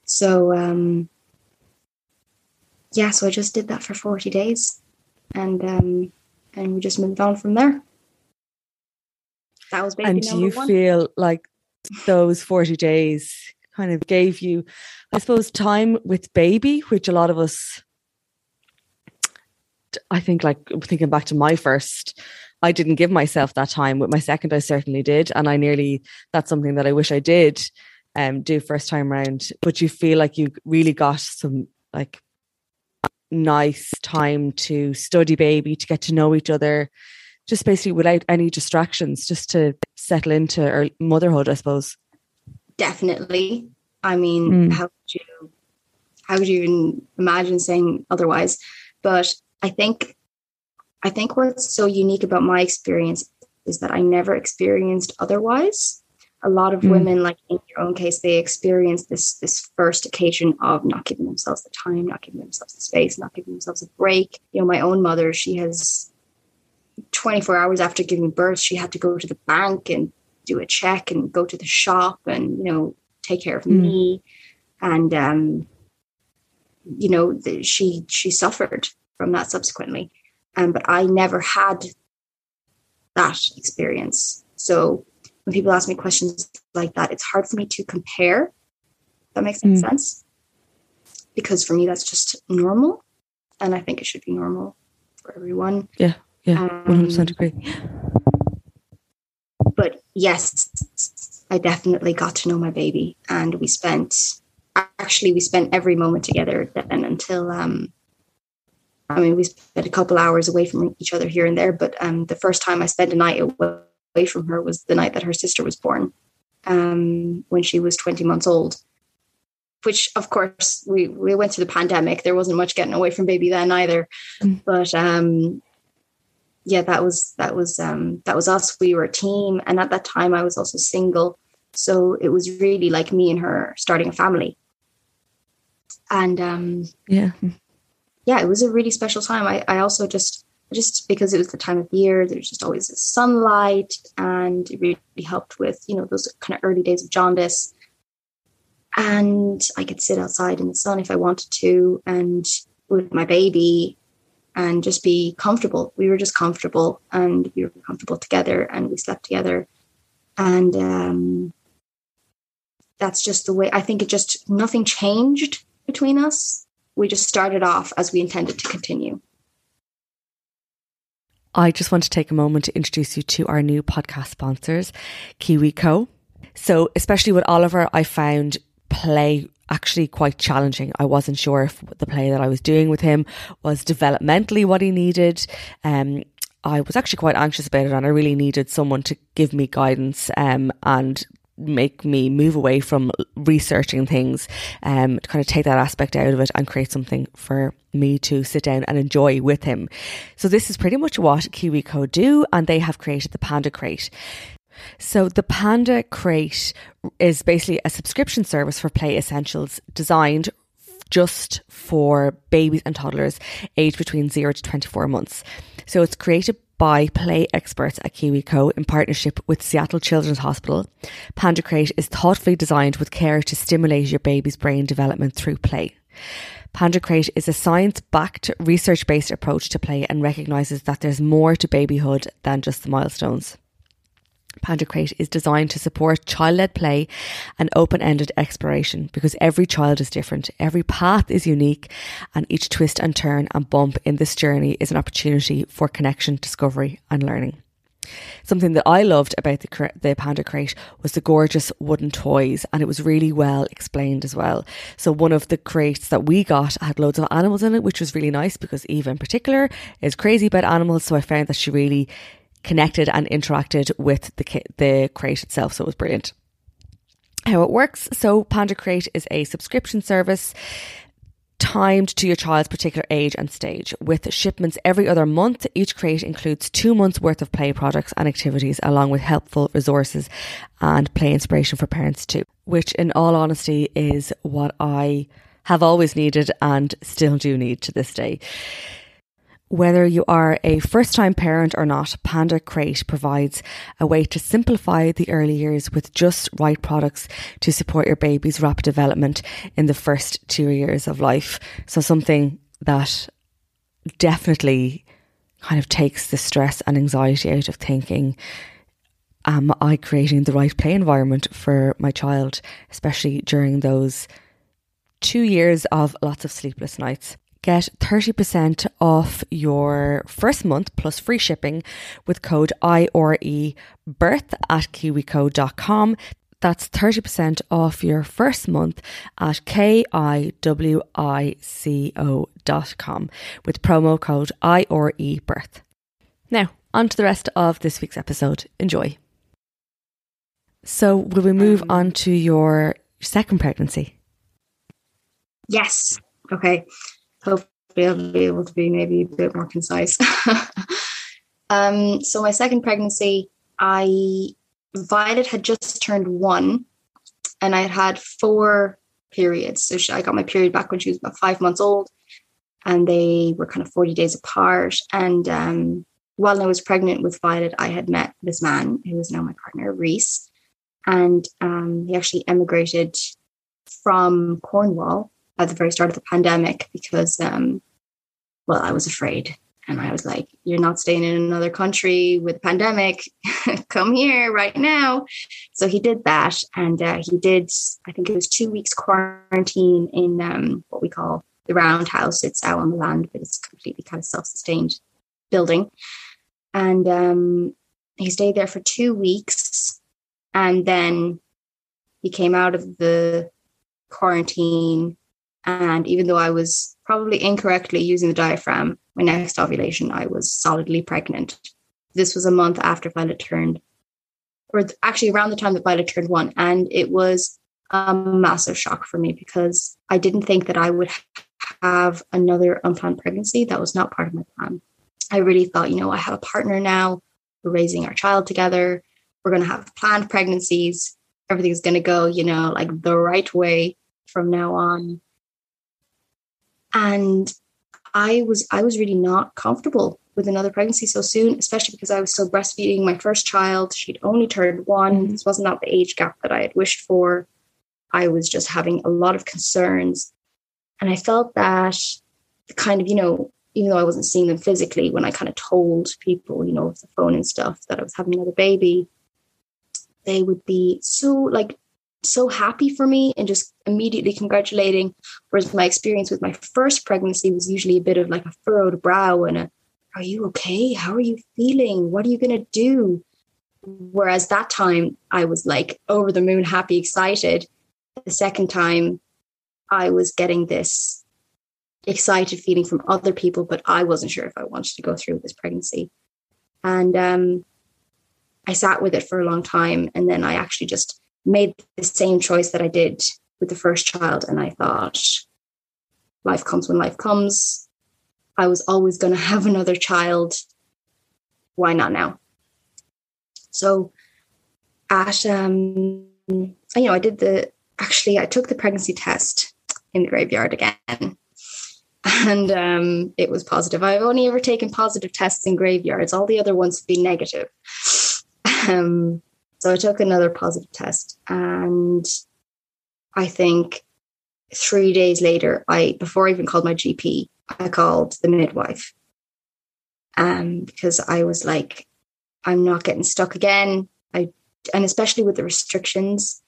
So um, yeah, so I just did that for forty days, and um, and we just moved on from there. That was baby and do you one. feel like those 40 days kind of gave you, I suppose, time with baby, which a lot of us, I think, like thinking back to my first, I didn't give myself that time. With my second, I certainly did. And I nearly, that's something that I wish I did um, do first time round. But you feel like you really got some like nice time to study baby, to get to know each other, just basically without any distractions, just to settle into or motherhood, I suppose. Definitely. I mean, Mm. how could you how could you even imagine saying otherwise? But I think I think what's so unique about my experience is that I never experienced otherwise. A lot of Mm. women, like in your own case, they experience this this first occasion of not giving themselves the time, not giving themselves the space, not giving themselves a break. You know, my own mother, she has 24 hours after giving birth, she had to go to the bank and do a check and go to the shop and you know take care of Mm. me. And um you know the, she she suffered from that subsequently. Um but i never had that experience. So when people ask me questions like that it's hard for me to compare. That makes any Mm. sense. Because for me that's just normal. And i think it should be normal for everyone. Yeah, Um, 100% agree. but yes, I definitely got to know my baby, and we spent actually we spent every moment together then until um. I mean, we spent a couple hours away from each other here and there, but um, the first time I spent a night away from her was the night that her sister was born, um, when she was twenty months old. Which, of course, we we went through the pandemic. There wasn't much getting away from baby then either, Mm. but um, yeah, that was that was um that was us. We were a team, and at that time I was also single, so it was really like me and her starting a family. And um Yeah. yeah, it was a really special time. I, I also just just because it was the time of year, there's just always this sunlight, and it really helped with you know those kind of early days of jaundice. And I could sit outside in the sun if I wanted to, and with my baby, and just be comfortable. We were just comfortable, and we were comfortable together, and we slept together, and um, that's just the way. I think it just nothing changed between us we just started off as we intended to continue. I just want to take a moment to introduce you to our new podcast sponsors, KiwiCo. So, especially with Oliver, I found play actually quite challenging. I wasn't sure if the play that I was doing with him was developmentally what he needed. Um, I was actually quite anxious about it, and I really needed someone to give me guidance um, and make me move away from researching things, um, to kind of take that aspect out of it and create something for me to sit down and enjoy with him. So this is pretty much what KiwiCo do, and they have created the Panda Crate. So the Panda Crate is basically a subscription service for play essentials designed just for babies and toddlers aged between 0 to 24 months. So it's created by play experts at KiwiCo in partnership with Seattle Children's Hospital. Panda Crate is thoughtfully designed with care to stimulate your baby's brain development through play. Panda Crate is a science backed, research based approach to play and recognises that there's more to babyhood than just the milestones. Panda Crate is designed to support child led play and open ended exploration because every child is different, every path is unique, and each twist and turn and bump in this journey is an opportunity for connection, discovery, and learning. Something that I loved about the, the Panda Crate was the gorgeous wooden toys, and it was really well explained as well. So, one of the crates that we got had loads of animals in it, which was really nice because Eva in particular is crazy about animals. So, I found that she really connected and interacted with the the crate itself. So, it was brilliant. How it works so, Panda Crate is a subscription service timed to your child's particular age and stage. With shipments every other month, each crate includes two months worth of play products and activities, along with helpful resources and play inspiration for parents too, which in all honesty is what I have always needed and still do need to this day. Whether you are a first time parent or not, Panda Crate provides a way to simplify the early years with just right products to support your baby's rapid development in the first two years of life. So, something that definitely kind of takes the stress and anxiety out of thinking, am I creating the right play environment for my child, especially during those two years of lots of sleepless nights? Get 30% off your first month plus free shipping with code IRE birth at kiwico.com. That's 30% off your first month at kiwico.com with promo code IRE birth. Now, on to the rest of this week's episode. Enjoy. So, will we move Um, on to your second pregnancy? Yes. Okay. Hopefully, I'll be able to be maybe a bit more concise. um, so, my second pregnancy, I Violet had just turned one, and I had had four periods. So, she, I got my period back when she was about five months old, and they were kind of 40 days apart. And um, while I was pregnant with Violet, I had met this man who is now my partner, Reese. And um, he actually emigrated from Cornwall at the very start of the pandemic because, um, well, I was afraid. And I was like, you're not staying in another country with a pandemic. Come here right now. So he did that. And uh, he did, I think it was two weeks quarantine in um, what we call the roundhouse. It's out on the land, but it's completely kind of self sustained building. And um, he stayed there for two weeks. And then he came out of the quarantine. And even though I was probably incorrectly using the diaphragm, my next ovulation, I was solidly pregnant. This was a month after Violet turned, or actually around the time that Violet turned one. And it was a massive shock for me because I didn't think that I would have another unplanned pregnancy. That was not part of my plan. I really thought, you know, I have a partner now. We're raising our child together. We're going to have planned pregnancies. Everything's going to go, you know, like the right way from now on. And I was I was really not comfortable with another pregnancy so soon, especially because I was still breastfeeding my first child. She'd only turned one. Mm-hmm. This wasn't not the age gap that I had wished for. I was just having a lot of concerns. And I felt that the kind of, you know, even though I wasn't seeing them physically, when I kind of told people, you know, with the phone and stuff that I was having another baby, they would be so like so happy for me and just immediately congratulating. Whereas my experience with my first pregnancy was usually a bit of like a furrowed brow and a, are you okay? How are you feeling? What are you going to do? Whereas that time I was like over the moon, happy, excited. The second time I was getting this excited feeling from other people, but I wasn't sure if I wanted to go through with this pregnancy. And um, I sat with it for a long time. And then I actually just made the same choice that I did with the first child. And I thought, life comes when life comes. I was always going to have another child. Why not now? So, at um, you know, I did the actually I took the pregnancy test in the graveyard again, and um, it was positive. I've only ever taken positive tests in graveyards. All the other ones have been negative. Um, so I took another positive test, and I think three days later, I before I even called my GP, I called the midwife, um, because I was like, I'm not getting stuck again. I and especially with the restrictions,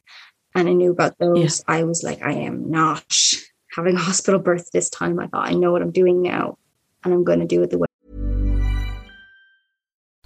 and I knew about those. I was like, I am not having a hospital birth this time. I thought I know what I'm doing now, and I'm going to do it the way.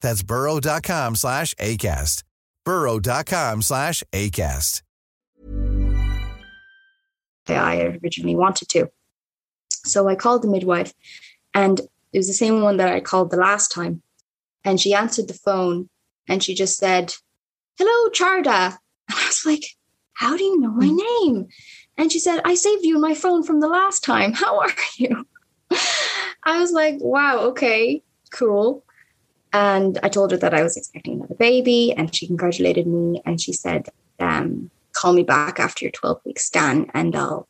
That's burrow.com slash ACAST. burrow.com slash ACAST. I originally wanted to. So I called the midwife, and it was the same one that I called the last time. And she answered the phone and she just said, Hello, Charda. And I was like, How do you know my hmm. name? And she said, I saved you my phone from the last time. How are you? I was like, Wow, okay, cool. And I told her that I was expecting another baby, and she congratulated me. And she said, um, call me back after your 12 week scan and I'll,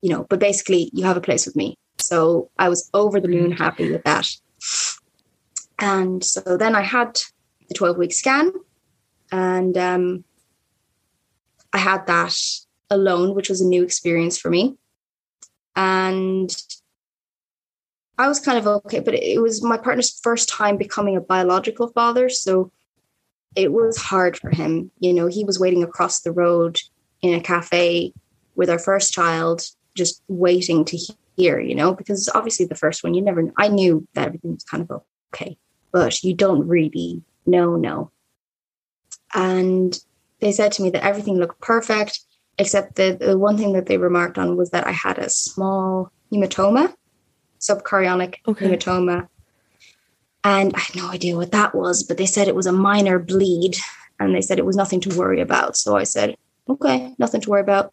you know, but basically you have a place with me. So I was over the moon happy with that. And so then I had the 12 week scan and um, I had that alone, which was a new experience for me. And I was kind of okay, but it was my partner's first time becoming a biological father. So it was hard for him. You know, he was waiting across the road in a cafe with our first child, just waiting to hear, you know, because obviously the first one, you never, I knew that everything was kind of okay, but you don't really know, no. And they said to me that everything looked perfect, except the, the one thing that they remarked on was that I had a small hematoma, subchorionic okay. hematoma and I had no idea what that was, but they said it was a minor bleed and they said it was nothing to worry about. So I said, okay, nothing to worry about.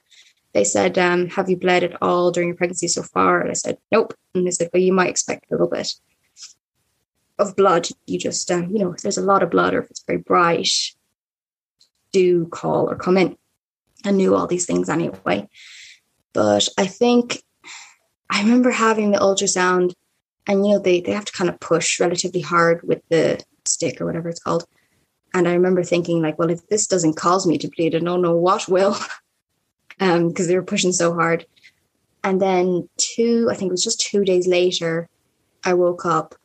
They said, um, have you bled at all during your pregnancy so far? And I said, nope. And they said, well, you might expect a little bit of blood. You just, um, you know, if there's a lot of blood or if it's very bright, do call or come in. I knew all these things anyway. But I think I remember having the ultrasound and you know they they have to kind of push relatively hard with the stick or whatever it's called. And i remember thinking like well if this doesn't cause me to bleed i don't know what will um because they were pushing so hard. And then two i think it was just two days later i woke up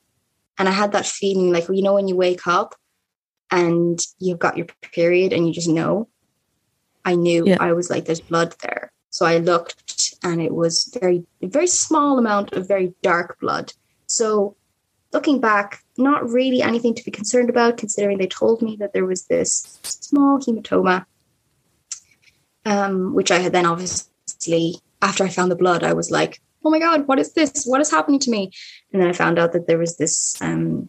and i had that feeling like you know when you wake up and you've got your period and you just know? I knew yeah. i was like there's blood there. So i looked and it was very very small amount of very dark blood so looking back, not really anything to be concerned about, considering they told me that there was this small hematoma, um, which I had then obviously, after I found the blood, I was like, oh my God, what is this? What is happening to me? And then I found out that there was this um,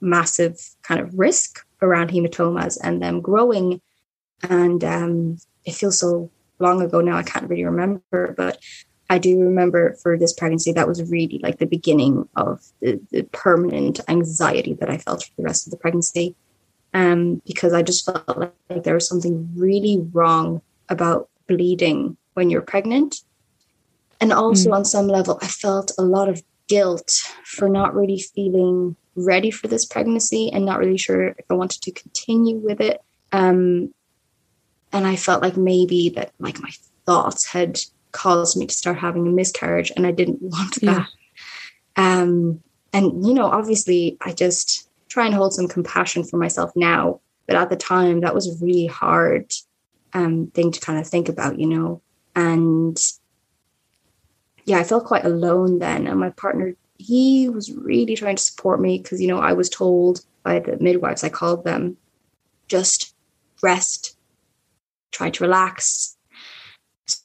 massive kind of risk around hematomas and them growing. And um, it feels so long ago now, I can't really remember, but I do remember for this pregnancy, that was really like the beginning of the, the permanent anxiety that I felt for the rest of the pregnancy. Um, because I just felt like, like there was something really wrong about bleeding when you're pregnant. And also, mm. on some level, I felt a lot of guilt for not really feeling ready for this pregnancy and not really sure if I wanted to continue with it. Um, and I felt like maybe that like my thoughts had caused me to start having a miscarriage and I didn't want that. Yeah. Um, and, you know, obviously I just try and hold some compassion for myself now. But at the time, that was a really hard um, thing to kind of think about, you know. And yeah, I felt quite alone then. And my partner, he was really trying to support me because, you know, I was told by the midwives, I called them, just rest, try to relax,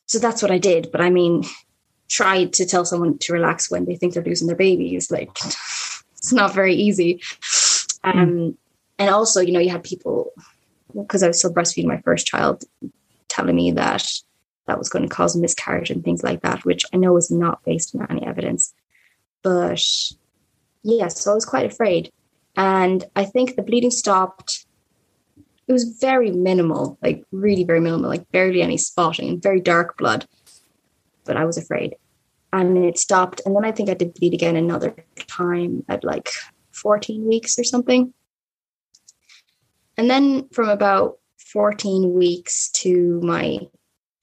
so that's what I did. But I mean, try to tell someone to relax when they think they're losing their baby is like it's not very easy. Um, mm. And also, you know, you had people because I was still breastfeeding my first child telling me that that was going to cause miscarriage and things like that, which I know is not based on any evidence. But yeah, so I was quite afraid. And I think the bleeding stopped. It was very minimal, like really very minimal, like barely any spotting, very dark blood. But I was afraid. And it stopped. And then I think I did bleed again another time at like 14 weeks or something. And then from about 14 weeks to my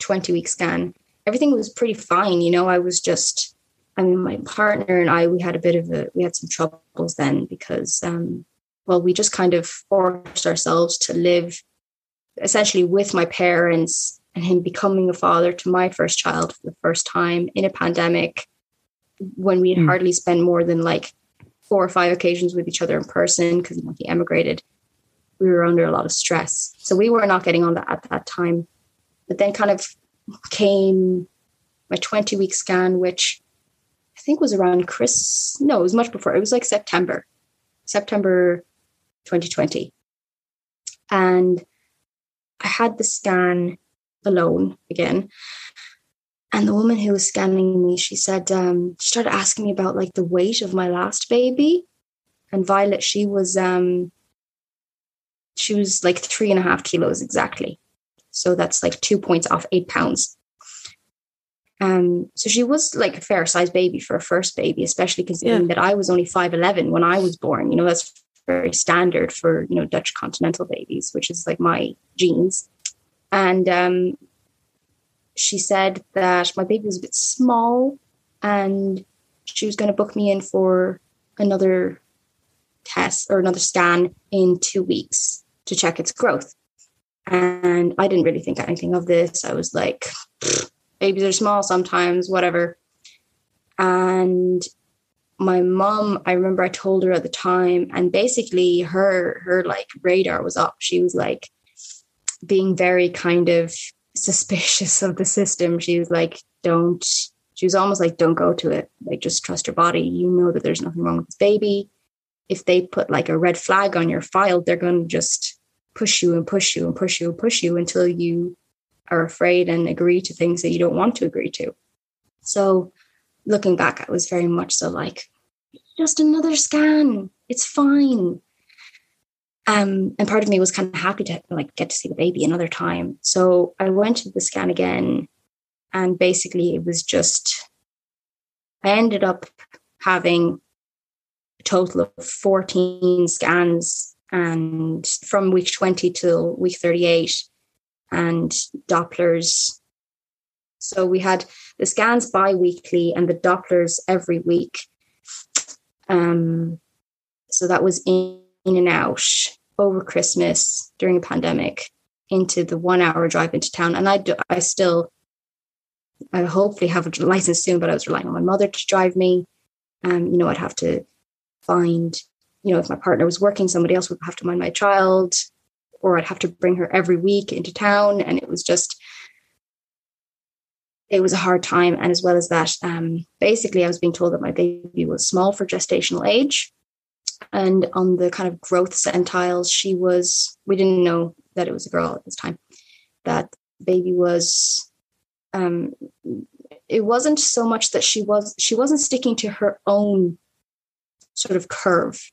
20 week scan, everything was pretty fine. You know, I was just, I mean, my partner and I, we had a bit of a, we had some troubles then because, um, well, we just kind of forced ourselves to live essentially with my parents and him becoming a father to my first child for the first time in a pandemic when we had mm. hardly spent more than like four or five occasions with each other in person because you know, he emigrated we were under a lot of stress. So we were not getting on that at that time. But then kind of came my 20 week scan, which I think was around Chris. No, it was much before. It was like September, September 2020. And I had the scan alone again. And the woman who was scanning me, she said, um, she started asking me about like the weight of my last baby. And Violet, she was um she was like three and a half kilos exactly. So that's like two points off eight pounds. Um, so she was like a fair sized baby for a first baby, especially considering yeah. that I was only 5'11 when I was born. You know, that's very standard for, you know, Dutch continental babies, which is like my genes. And um, she said that my baby was a bit small and she was going to book me in for another test or another scan in two weeks to check its growth. And I didn't really think anything of this. I was like, babies are small sometimes, whatever. And my mom, I remember I told her at the time, and basically her her like radar was up. She was like being very kind of suspicious of the system. She was like, don't she was almost like, don't go to it. Like just trust your body. You know that there's nothing wrong with this baby. If they put like a red flag on your file, they're gonna just push you and push you and push you and push you until you are afraid and agree to things that you don't want to agree to. So looking back, I was very much so like, just another scan. It's fine. Um, and part of me was kind of happy to like get to see the baby another time. So I went to the scan again, and basically it was just I ended up having a total of 14 scans and from week 20 till week 38 and dopplers so we had the scans bi-weekly and the dopplers every week. Um, so that was in, in and out over christmas during a pandemic into the one hour drive into town. And i do, i still i hopefully have a license soon but i was relying on my mother to drive me. Um, you know i'd have to find you know, if my partner was working, somebody else would have to mind my child, or I'd have to bring her every week into town. And it was just, it was a hard time. And as well as that, um, basically, I was being told that my baby was small for gestational age. And on the kind of growth centiles, she was, we didn't know that it was a girl at this time, that baby was, um, it wasn't so much that she was, she wasn't sticking to her own sort of curve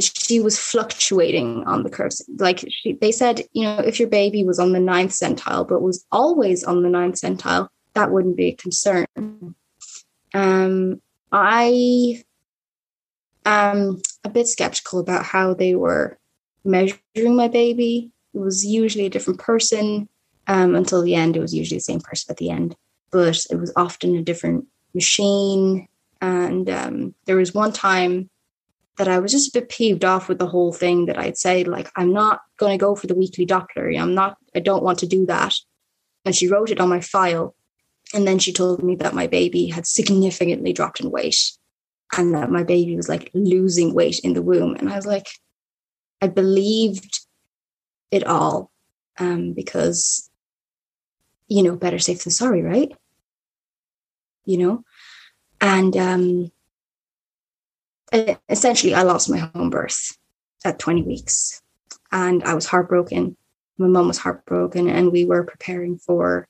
she was fluctuating on the curves. Like she, they said, you know, if your baby was on the ninth centile, but was always on the ninth centile, that wouldn't be a concern. Um, I am a bit skeptical about how they were measuring my baby. It was usually a different person um, until the end. It was usually the same person at the end, but it was often a different machine. And um, there was one time that I was just a bit peeved off with the whole thing that I'd say, like, I'm not going to go for the weekly Doppler. I'm not, I don't want to do that. And she wrote it on my file. And then she told me that my baby had significantly dropped in weight and that my baby was like losing weight in the womb. And I was like, I believed it all um, because, you know, better safe than sorry, right? You know? And um, essentially, I lost my home birth at 20 weeks and I was heartbroken. My mom was heartbroken, and we were preparing for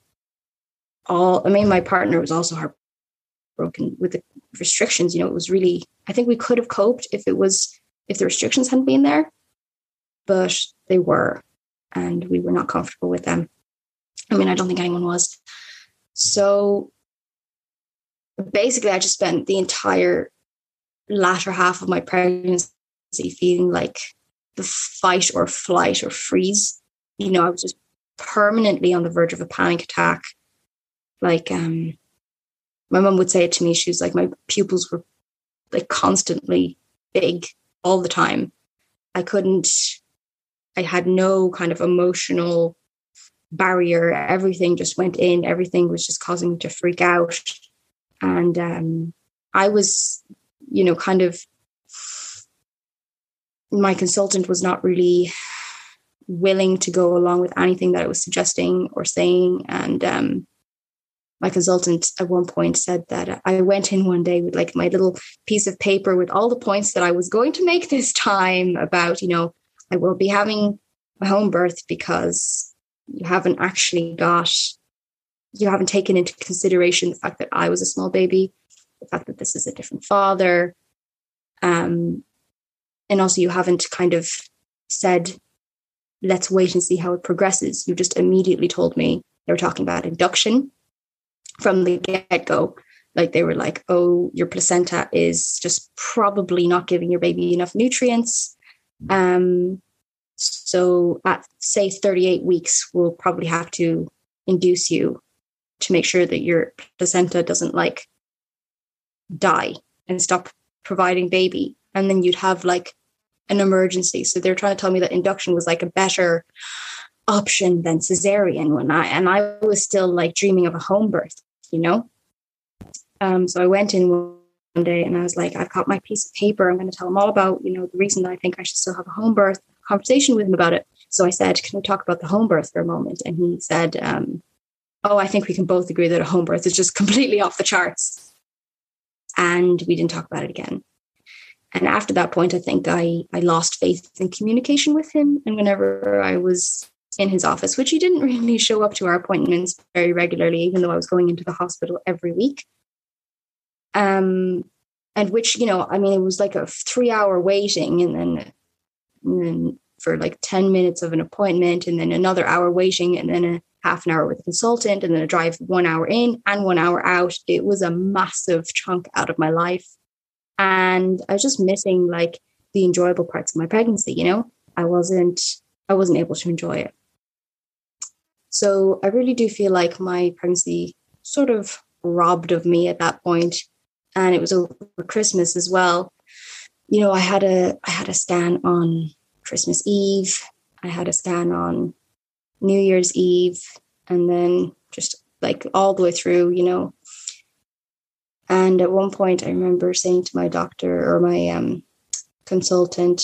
all. I mean, my partner was also heartbroken with the restrictions. You know, it was really, I think we could have coped if it was, if the restrictions hadn't been there, but they were, and we were not comfortable with them. I mean, I don't think anyone was. So basically, I just spent the entire latter half of my pregnancy feeling like the fight or flight or freeze. You know, I was just permanently on the verge of a panic attack. Like, um, my mom would say it to me. She was like, my pupils were like constantly big all the time. I couldn't, I had no kind of emotional barrier. Everything just went in. Everything was just causing me to freak out. And um, I was, you know, kind of, my consultant was not really willing to go along with anything that I was suggesting or saying. And um, my consultant at one point said that I went in one day with like my little piece of paper with all the points that I was going to make this time about, you know, I will be having a home birth because you haven't actually got you haven't taken into consideration the fact that I was a small baby, the fact that this is a different father, um, and also you haven't kind of said, "Let's wait and see how it progresses." You just immediately told me they were talking about induction from the get go. Like they were like, "Oh, your placenta is just probably not giving your baby enough nutrients." Um, so at say 38 weeks, we'll probably have to induce you to make sure that your placenta doesn't like die and stop providing baby. And then you'd have like an emergency. So they're trying to tell me that induction was like a better option than cesarean when I and I was still like dreaming of a home birth, you know? Um, so I went in one day and I was like, I've got my piece of paper. I'm going to tell them all about, you know, the reason that I think I should still have a home birth conversation with him about it. So I said, Can we talk about the home birth for a moment? And he said, um, Oh, I think we can both agree that a home birth is just completely off the charts. And we didn't talk about it again. And after that point, I think I, I lost faith in communication with him. And whenever I was in his office, which he didn't really show up to our appointments very regularly, even though I was going into the hospital every week. Um, and which, you know, I mean, it was like a three hour waiting and then and then for like 10 minutes of an appointment and then another hour waiting and then a half an hour with a consultant and then a drive one hour in and one hour out. It was a massive chunk out of my life. And I was just missing like the enjoyable parts of my pregnancy, you know? I wasn't I wasn't able to enjoy it. So I really do feel like my pregnancy sort of robbed of me at that point. And it was over Christmas as well you know, I had a I had a scan on Christmas Eve. I had a scan on New Year's Eve, and then just like all the way through, you know. And at one point, I remember saying to my doctor or my um, consultant,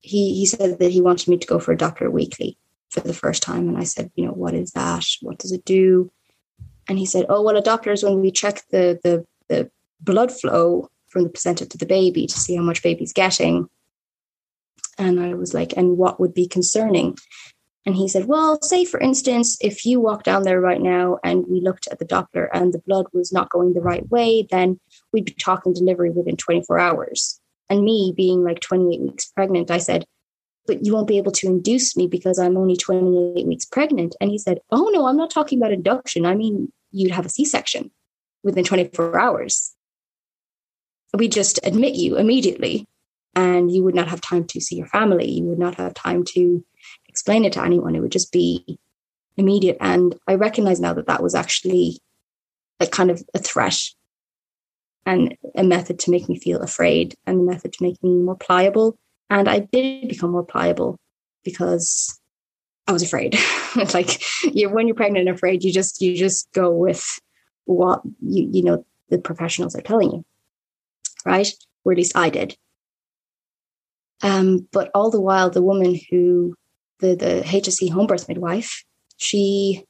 he he said that he wanted me to go for a Doppler weekly for the first time, and I said, you know, what is that? What does it do? And he said, oh well, a Doppler is when we check the the the blood flow from the placenta to the baby to see how much baby's getting. And I was like, and what would be concerning? And he said, well, say for instance, if you walk down there right now and we looked at the Doppler and the blood was not going the right way, then we'd be talking delivery within 24 hours. And me being like 28 weeks pregnant, I said, but you won't be able to induce me because I'm only 28 weeks pregnant. And he said, oh, no, I'm not talking about induction. I mean, you'd have a C section within 24 hours. We just admit you immediately and you would not have time to see your family. You would not have time to explain it to anyone. It would just be immediate. And i recognize now that that was actually a kind of a threat and a method to make me feel afraid and a method to make me more pliable and i did become more pliable because i was afraid It's like you when you're pregnant and afraid you just you just go with what you you know the professionals are telling you right? Or at least I did. Um, but all the while, the woman who, the, the HSE home birth midwife, she,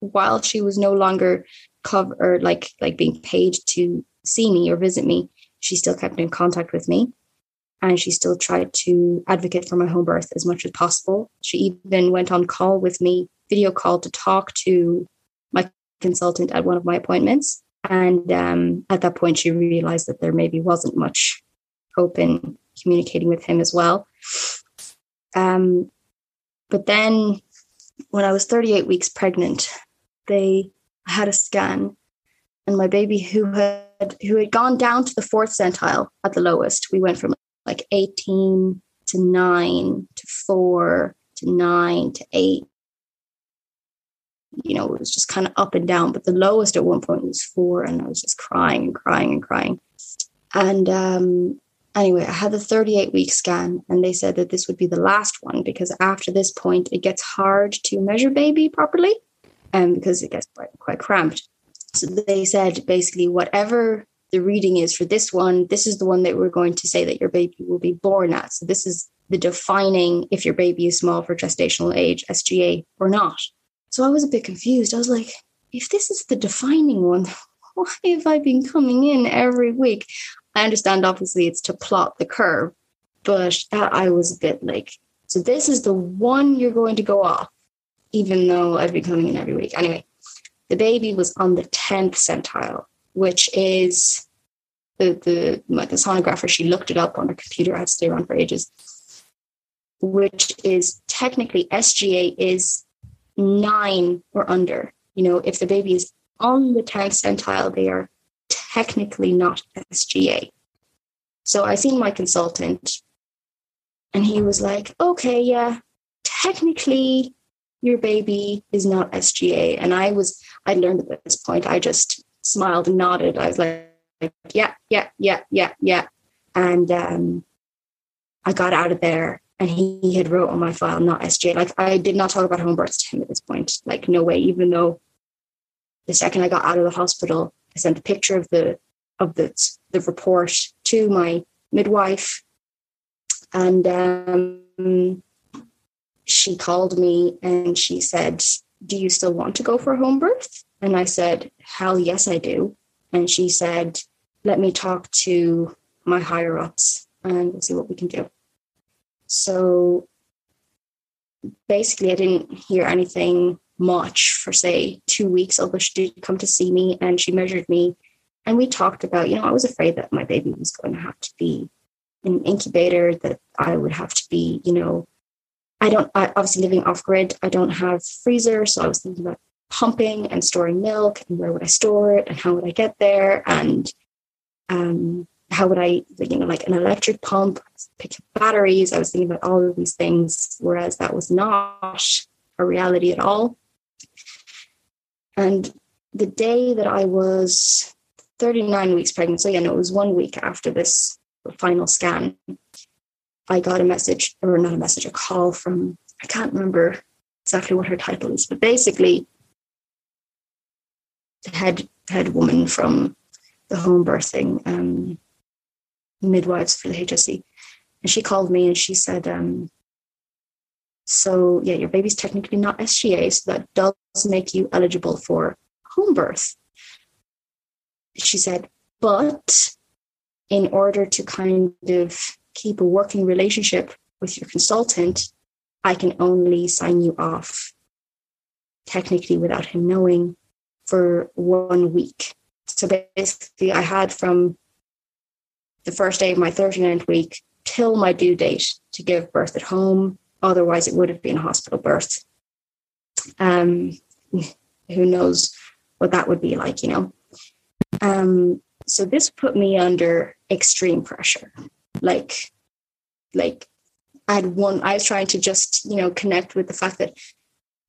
while she was no longer cover or like like being paid to see me or visit me, she still kept in contact with me and she still tried to advocate for my home birth as much as possible. She even went on call with me, video call to talk to my consultant at one of my appointments. And um, at that point, she realized that there maybe wasn't much hope in communicating with him as well. Um, but then when I was 38 weeks pregnant, they had a scan and my baby who had who had gone down to the fourth centile at the lowest, we went from like 18 to 9 to 4 to 9 to 8 you know, it was just kind of up and down. But the lowest at one point was four, and I was just crying and crying and crying. And um, anyway, I had the 38 week scan, and they said that this would be the last one because after this point, it gets hard to measure baby properly um, because it gets quite, quite cramped. So they said basically, whatever the reading is for this one, this is the one that we're going to say that your baby will be born at. So this is the defining if your baby is small for gestational age, SGA, or not. So I was a bit confused. I was like, if this is the defining one, why have I been coming in every week? I understand, obviously, it's to plot the curve, but that I was a bit like, so this is the one you're going to go off, even though I've been coming in every week. Anyway, the baby was on the 10th centile, which is the, the, the sonographer, she looked it up on her computer. I had to stay around for ages, which is technically SGA is nine or under. You know, if the baby is on the 10th centile, they are technically not SGA. So I seen my consultant and he was like, okay, yeah, technically your baby is not SGA. And I was, I learned at this point, I just smiled and nodded. I was like, yeah, yeah, yeah, yeah, yeah. And um, I got out of there and he had wrote on my file not SGA. Like I did not talk about home births to him at this point. Like no way. Even though the second I got out of the hospital, I sent a picture of the of the the report to my midwife, and um, she called me and she said, "Do you still want to go for a home birth?" And I said, "Hell yes, I do." And she said, "Let me talk to my higher ups and we'll see what we can do." So basically, I didn't hear anything much for, say, two weeks, although she did come to see me and she measured me. And we talked about, you know, I was afraid that my baby was going to have to be in an incubator, that I would have to be, you know, I don't, I, obviously living off grid, I don't have freezer. So I was thinking about pumping and storing milk and where would I store it and how would I get there and um, how would I, you know, like an electric pump, pick up batteries. I was thinking about all of these things, whereas that was not a reality at all. And the day that I was 39 weeks pregnant, so no, it was one week after this final scan, I got a message, or not a message, a call from, I can't remember exactly what her title is, but basically, head head woman from the home birthing um, midwives for the HSE. And she called me and she said, um, so yeah, your baby's technically not SGA, so that does make you eligible for home birth. She said, but in order to kind of keep a working relationship with your consultant, I can only sign you off technically without him knowing for one week. So basically, I had from the first day of my 39th week till my due date to give birth at home. Otherwise, it would have been a hospital birth. Um, who knows what that would be like, you know? Um, so this put me under extreme pressure. Like, like I had one, I was trying to just, you know, connect with the fact that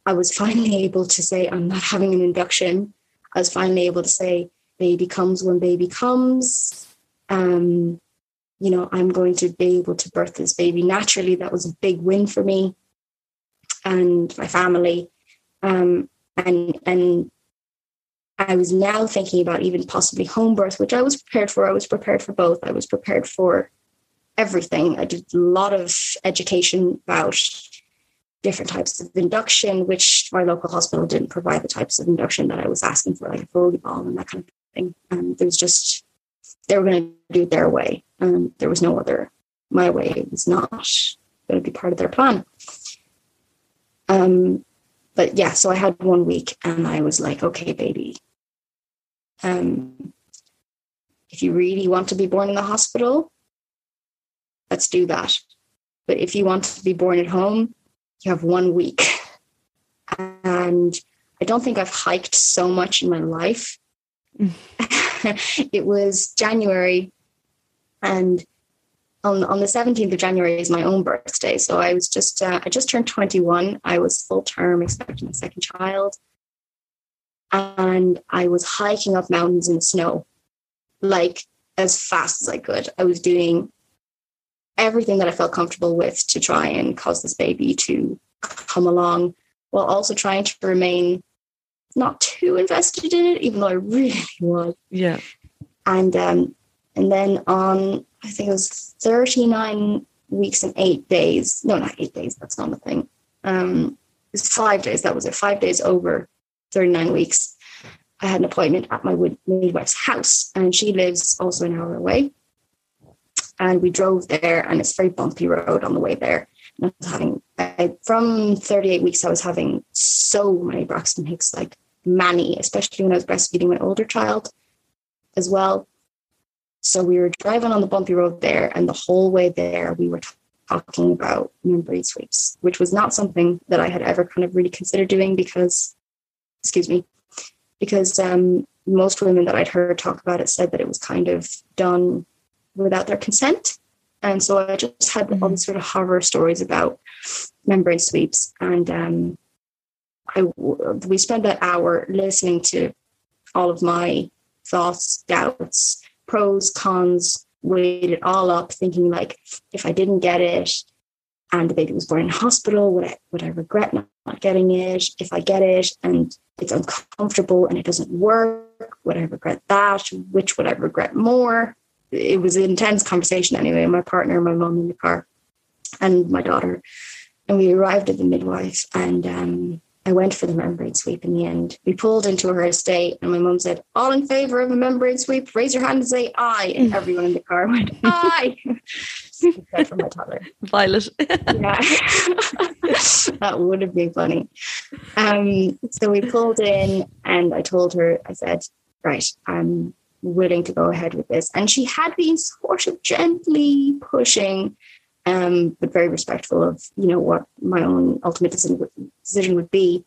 I was finally able to say, I'm not having an induction. I was finally able to say, baby comes when baby comes um, you know, I'm going to be able to birth this baby naturally. That was a big win for me and my family. Um, and and I was now thinking about even possibly home birth, which I was prepared for. I was prepared for both. I was prepared for everything. I did a lot of education about different types of induction, which my local hospital didn't provide the types of induction that I was asking for, like a Foley ball and that kind of thing. And there was just they were going to do it their way. And there was no other, my way was not going to be part of their plan. Um, but yeah, so I had one week and I was like, okay, baby, um, if you really want to be born in the hospital, let's do that. But if you want to be born at home, you have one week. And I don't think I've hiked so much in my life. it was January and on, on the 17th of January is my own birthday. So I was just, uh, I just turned 21. I was full term expecting a second child. And I was hiking up mountains in the snow, like as fast as I could. I was doing everything that I felt comfortable with to try and cause this baby to come along while also trying to remain not too invested in it, even though I really was. Yeah. And um, and then on I think it was 39 weeks and eight days. No, not eight days, that's not a thing. Um it was five days, that was it, five days over 39 weeks. I had an appointment at my midwife's house, and she lives also an hour away. And we drove there, and it's a very bumpy road on the way there. And I was having, I, from 38 weeks, I was having so many Braxton Hicks, like many, especially when I was breastfeeding my older child as well. So we were driving on the bumpy road there, and the whole way there, we were talking about membrane sweeps, which was not something that I had ever kind of really considered doing because, excuse me, because um, most women that I'd heard talk about it said that it was kind of done without their consent. And so I just had all these sort of horror stories about membrane sweeps. And um, I, we spent that hour listening to all of my thoughts, doubts, pros, cons, weighed it all up, thinking like, if I didn't get it and the baby was born in hospital, would I, would I regret not, not getting it? If I get it and it's uncomfortable and it doesn't work, would I regret that? Which would I regret more? It was an intense conversation anyway. My partner, my mom in the car, and my daughter, and we arrived at the midwife, and um, I went for the membrane sweep. In the end, we pulled into her estate, and my mom said, "All in favour of a membrane sweep, raise your hand and say aye." And everyone in the car went aye. for my toddler, Violet. yeah, that would have been funny. Um, so we pulled in, and I told her, I said, "Right, um." Willing to go ahead with this. And she had been sort of gently pushing, um, but very respectful of, you know, what my own ultimate decision would, be.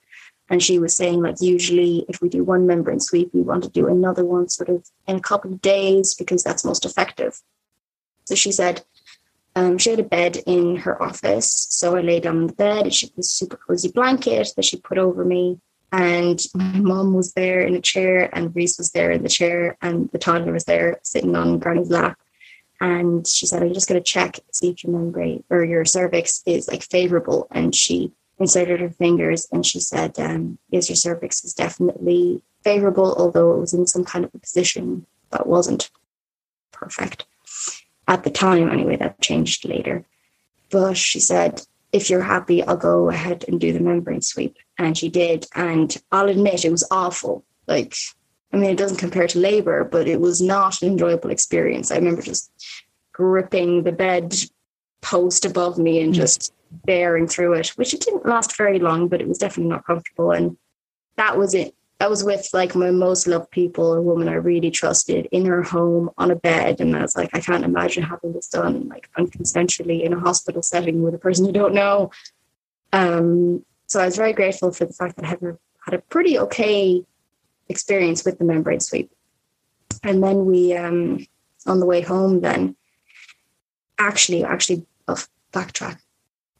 And she was saying, like, usually if we do one membrane sweep, we want to do another one sort of in a couple of days because that's most effective. So she said, um, she had a bed in her office. So I lay down on the bed she had this super cozy blanket that she put over me and my mom was there in a chair and Reese was there in the chair and the toddler was there sitting on Granny's lap. And she said, I'm just going to check, see if your membrane or your cervix is like favorable. And she inserted her fingers and she said, um, yes, your cervix is definitely favorable, although it was in some kind of a position that wasn't perfect at the time. Anyway, that changed later. But she said, if you're happy, I'll go ahead and do the membrane sweep. And she did. And I'll admit it was awful. Like, I mean, it doesn't compare to labor, but it was not an enjoyable experience. I remember just gripping the bed post above me and mm. just bearing through it, which it didn't last very long, but it was definitely not comfortable. And that was it I was with like my most loved people, a woman I really trusted in her home on a bed. And I was like, I can't imagine having this done like unconsensually in a hospital setting with a person you don't know. Um, so I was very grateful for the fact that I had, had a pretty okay experience with the membrane sweep. And then we, um, on the way home, then actually, actually, backtrack.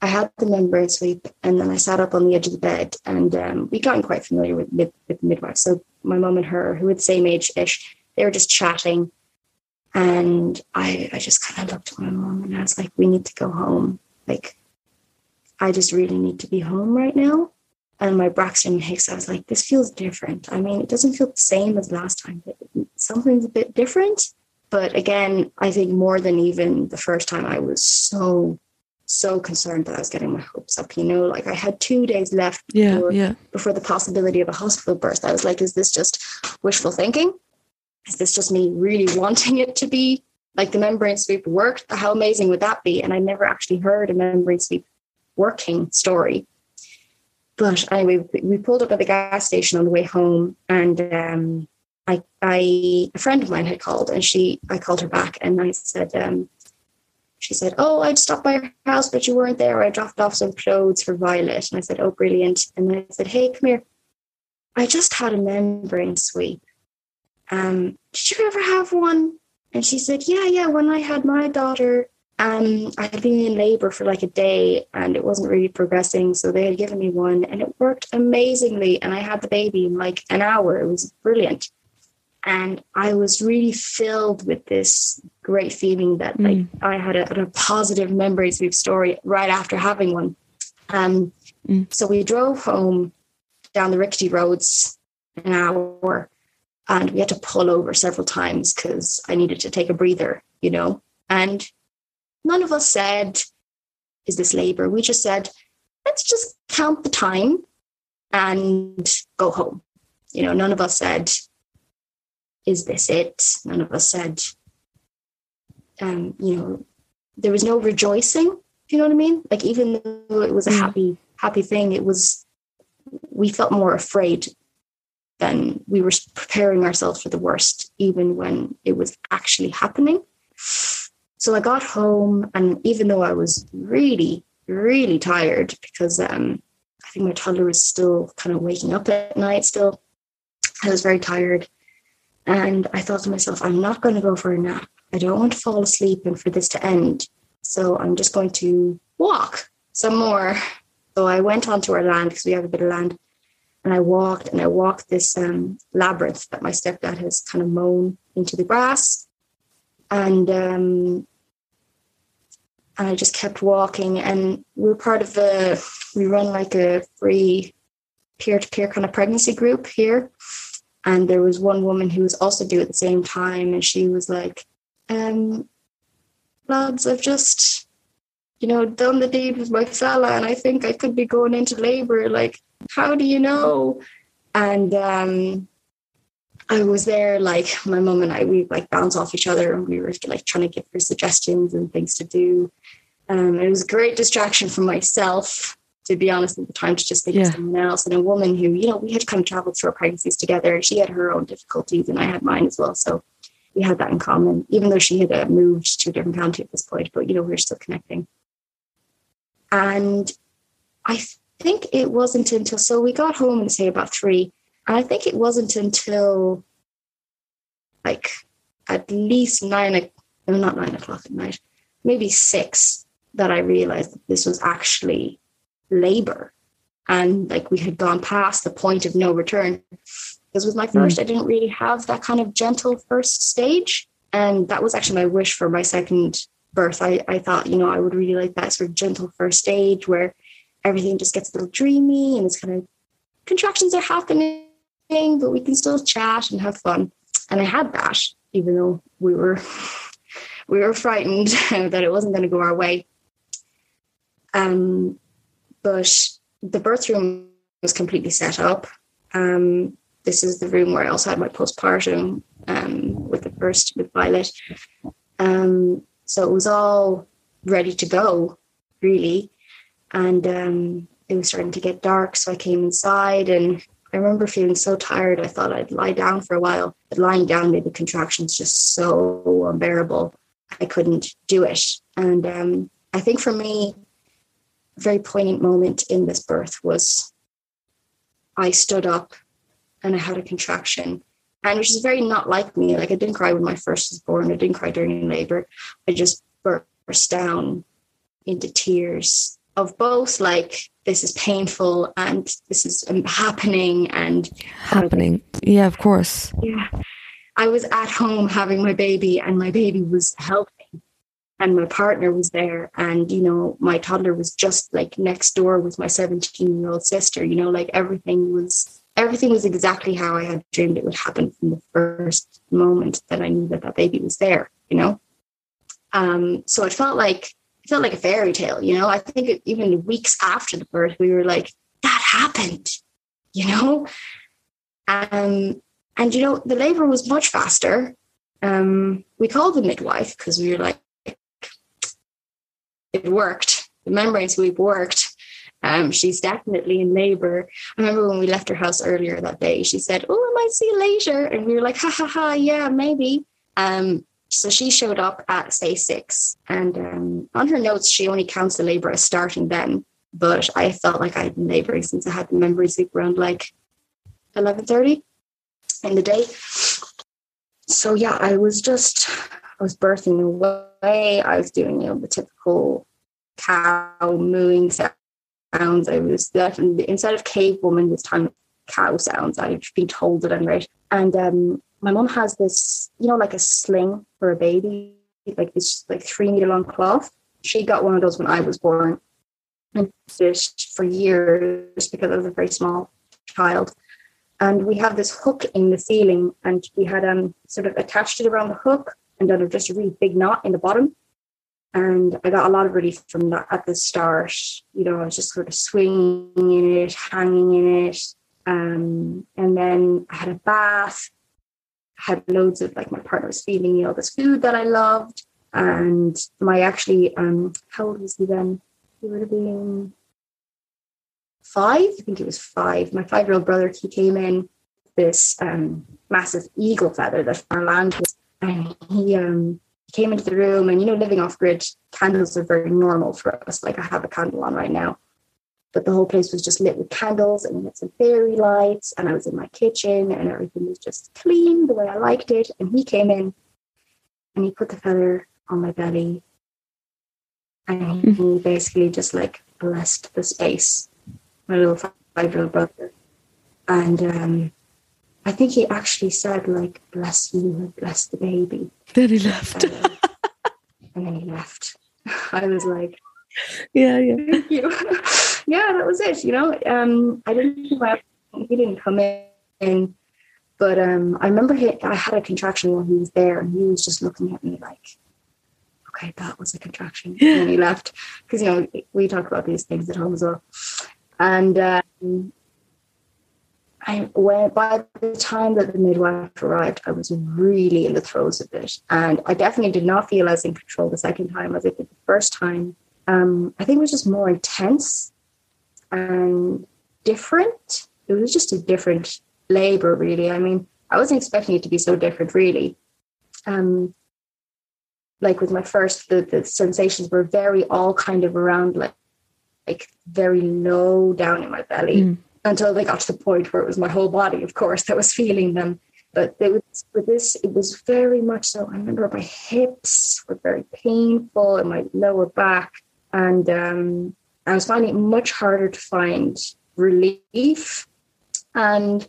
I had the membrane sweep and then I sat up on the edge of the bed and um, we'd gotten quite familiar with, mid, with the midwife. So my mum and her, who were the same age ish, they were just chatting. And I, I just kind of looked at my mum and I was like, we need to go home. Like, I just really need to be home right now. And my Braxton Hicks, I was like, this feels different. I mean, it doesn't feel the same as last time, but something's a bit different. But again, I think more than even the first time, I was so so concerned that I was getting my hopes up. You know, like I had two days left yeah, before, yeah. before the possibility of a hospital birth. I was like, is this just wishful thinking? is this just me really wanting it to be like the membrane sweep worked? How amazing would that be? And I never actually heard a membrane sweep working story. But anyway, we pulled up at the gas station on the way home, and um, I, I, a friend of mine had called, and she, I called her back, and I said, um, she said, "Oh, I'd stopped by your house, but you weren't there. I dropped off some clothes for Violet." And I said, "Oh, brilliant!" And I said, "Hey, come here. I just had a membrane sweep. Um, did you ever have one?" And she said, "Yeah, yeah. When I had my daughter, um, I had been in labor for like a day and it wasn't really progressing. So they had given me one and it worked amazingly. And I had the baby in like an hour. It was brilliant. And I was really filled with this great feeling that mm. like I had a, a positive membrane sweep story right after having one. Um, mm. So we drove home down the rickety roads an hour and we had to pull over several times because I needed to take a breather, you know. And None of us said, Is this labor? We just said, Let's just count the time and go home. You know, none of us said, Is this it? None of us said, um, you know, there was no rejoicing. You know what I mean? Like even though it was a mm. happy, happy thing, it was we felt more afraid than we were preparing ourselves for the worst, even when it was actually happening. So I got home, and even though I was really, really tired because um, I think my toddler was still kind of waking up at night, still, I was very tired. And I thought to myself, I'm not going to go for a nap. I don't want to fall asleep and for this to end. So I'm just going to walk some more. So I went onto our land because we have a bit of land. And I walked and I walked this um, labyrinth that my stepdad has kind of mown into the grass. And um, and I just kept walking. And we are part of the, we run like a free peer to peer kind of pregnancy group here. And there was one woman who was also due at the same time. And she was like, um, lads, I've just, you know, done the deed with my fella and I think I could be going into labor. Like, how do you know? And um, I was there, like my mom and I, we like bounce off each other and we were like trying to give her suggestions and things to do. Um, it was a great distraction for myself, to be honest, at the time to just think yeah. of someone else and a woman who, you know, we had kind of traveled through our pregnancies together. She had her own difficulties and I had mine as well. So we had that in common, even though she had uh, moved to a different county at this point, but, you know, we were still connecting. And I think it wasn't until, so we got home and say about three. And I think it wasn't until like at least nine, no, not nine o'clock at night, maybe six that I realized that this was actually labor. And like we had gone past the point of no return. Because with my hmm. first, mm. I didn't really have that kind of gentle first stage. And that was actually my wish for my second birth. I, I thought, you know, I would really like that sort of gentle first stage where everything just gets a little dreamy and it's kind of contractions are happening, but we can still chat and have fun. And I had that, even though we were we were frightened that it wasn't going to go our way. Um, but the birth room was completely set up. Um, this is the room where I also had my postpartum um, with the first with Violet. Um, so it was all ready to go, really. And um, it was starting to get dark. So I came inside and I remember feeling so tired. I thought I'd lie down for a while, but lying down made the contractions just so unbearable. I couldn't do it. And um, I think for me, a very poignant moment in this birth was I stood up and I had a contraction. And which is very not like me. Like I didn't cry when my first was born. I didn't cry during labor. I just burst down into tears of both like this is painful and this is um, happening and happening. Yeah, of course. Yeah. I was at home having my baby and my baby was healthy and my partner was there and you know my toddler was just like next door with my 17 year old sister you know like everything was everything was exactly how i had dreamed it would happen from the first moment that i knew that that baby was there you know um so it felt like it felt like a fairy tale you know i think it, even weeks after the birth we were like that happened you know um and you know, the labor was much faster. Um, we called the midwife because we were like, it worked. The membrane sweep worked. Um, she's definitely in labor. I remember when we left her house earlier that day, she said, Oh, I might see you later. And we were like, ha ha ha, yeah, maybe. Um, so she showed up at say six. And um, on her notes, she only counts the labor as starting then. But I felt like I'd been laboring since I had the membrane sweep around like 11.30 in the day. So yeah, I was just, I was birthing away. I was doing, you know, the typical cow mooing sound sounds. I was definitely instead of cave woman this time cow sounds. I've been told that I'm right. And um, my mom has this, you know, like a sling for a baby, like this like three meter long cloth. She got one of those when I was born and fished for years because I was a very small child. And we have this hook in the ceiling, and we had um sort of attached it around the hook and done just a really big knot in the bottom. And I got a lot of relief from that at the start. You know, I was just sort of swinging in it, hanging in it. Um, and then I had a bath, had loads of like my partner was feeding me all this food that I loved. And my actually, um, how old was he then? He would have been five. I think he was five. My five year old brother, he came in this um, massive eagle feather that our land was, and he um, came into the room and you know living off grid candles are very normal for us. Like i have a candle on right now. But the whole place was just lit with candles and lit some fairy lights and i was in my kitchen and everything was just clean the way i liked it. And he came in and he put the feather on my belly and he hmm. basically just like blessed the space my little five year old brother. And um I think he actually said like bless you and bless the baby then he left. and then he left. I was like, yeah, yeah. Thank you. yeah, that was it. You know, um, I didn't, he didn't come in, but um, I remember he, I had a contraction while he was there and he was just looking at me like, okay, that was a contraction. And he left because, you know, we talk about these things at home as well. And um, I by the time that the midwife arrived, I was really in the throes of it. And I definitely did not feel as in control the second time as I did the first time. Um, I think it was just more intense and different. It was just a different labor, really. I mean, I wasn't expecting it to be so different, really. Um, like with my first, the, the sensations were very all kind of around like like very low down in my belly. Mm until they got to the point where it was my whole body, of course, that was feeling them. But was, with this, it was very much so. I remember my hips were very painful and my lower back. And um, I was finding it much harder to find relief. And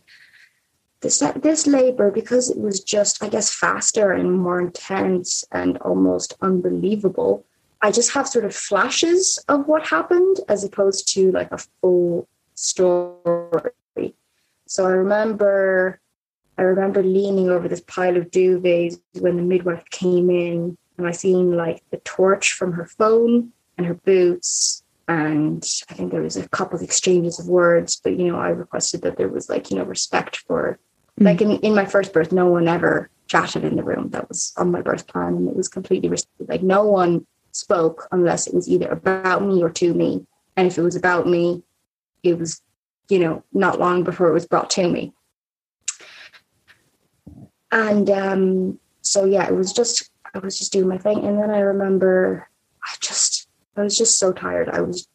this, this labor, because it was just, I guess, faster and more intense and almost unbelievable, I just have sort of flashes of what happened as opposed to like a full story. So I remember I remember leaning over this pile of duvets when the midwife came in and I seen like the torch from her phone and her boots. And I think there was a couple of exchanges of words, but you know, I requested that there was like, you know, respect for mm. like in, in my first birth, no one ever chatted in the room. That was on my birth plan and it was completely. Like no one spoke unless it was either about me or to me. And if it was about me, it was, you know, not long before it was brought to me. And um, so yeah, it was just I was just doing my thing. And then I remember I just I was just so tired. I was